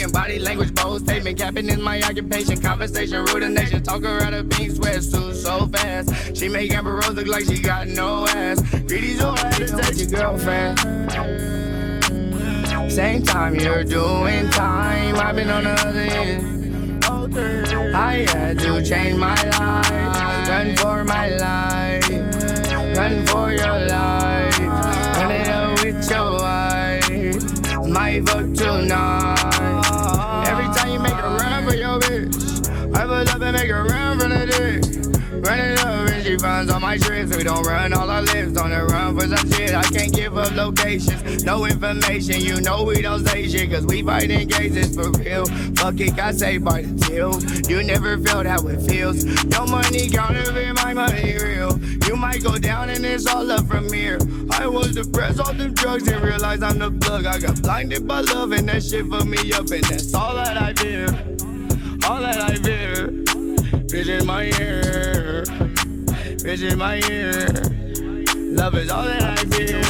A shaking body language, bold statement. Capping is my occupation, conversation, rudenation. Talk her out of pink sweatsuit so fast. She make Amber Rose look like she got no ass. Greedy, so I had to your girlfriend. Same time you're doing time, I've been on the other end. I had to change my life, run for my life, run for your life, run it up with your wife. My vote tonight. For your bitch, I pull up and make a run for the dick. Run it up and she finds all my tricks. We don't run all our lives on the run for some shit. I can't give up locations, no information. You know we don't say shit, cause we fighting cases for real. Fuck it, got saved by the till. You never felt how it feels. Your money counterfeit, my money real. You might go down and it's all up from here. I was depressed off them drugs and realized I'm the plug. I got blinded by love and that shit fucked me up, and that's all that I fear. All that I fear. Bitch in my ear. Bitch in my ear. Love is all that I feel.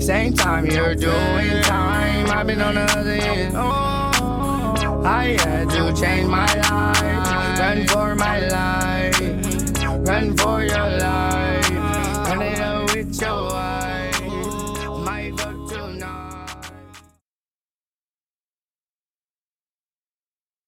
Same time you're doing time. I've been on the other end. Oh, I had to change my life. Run for my life. Run for your life.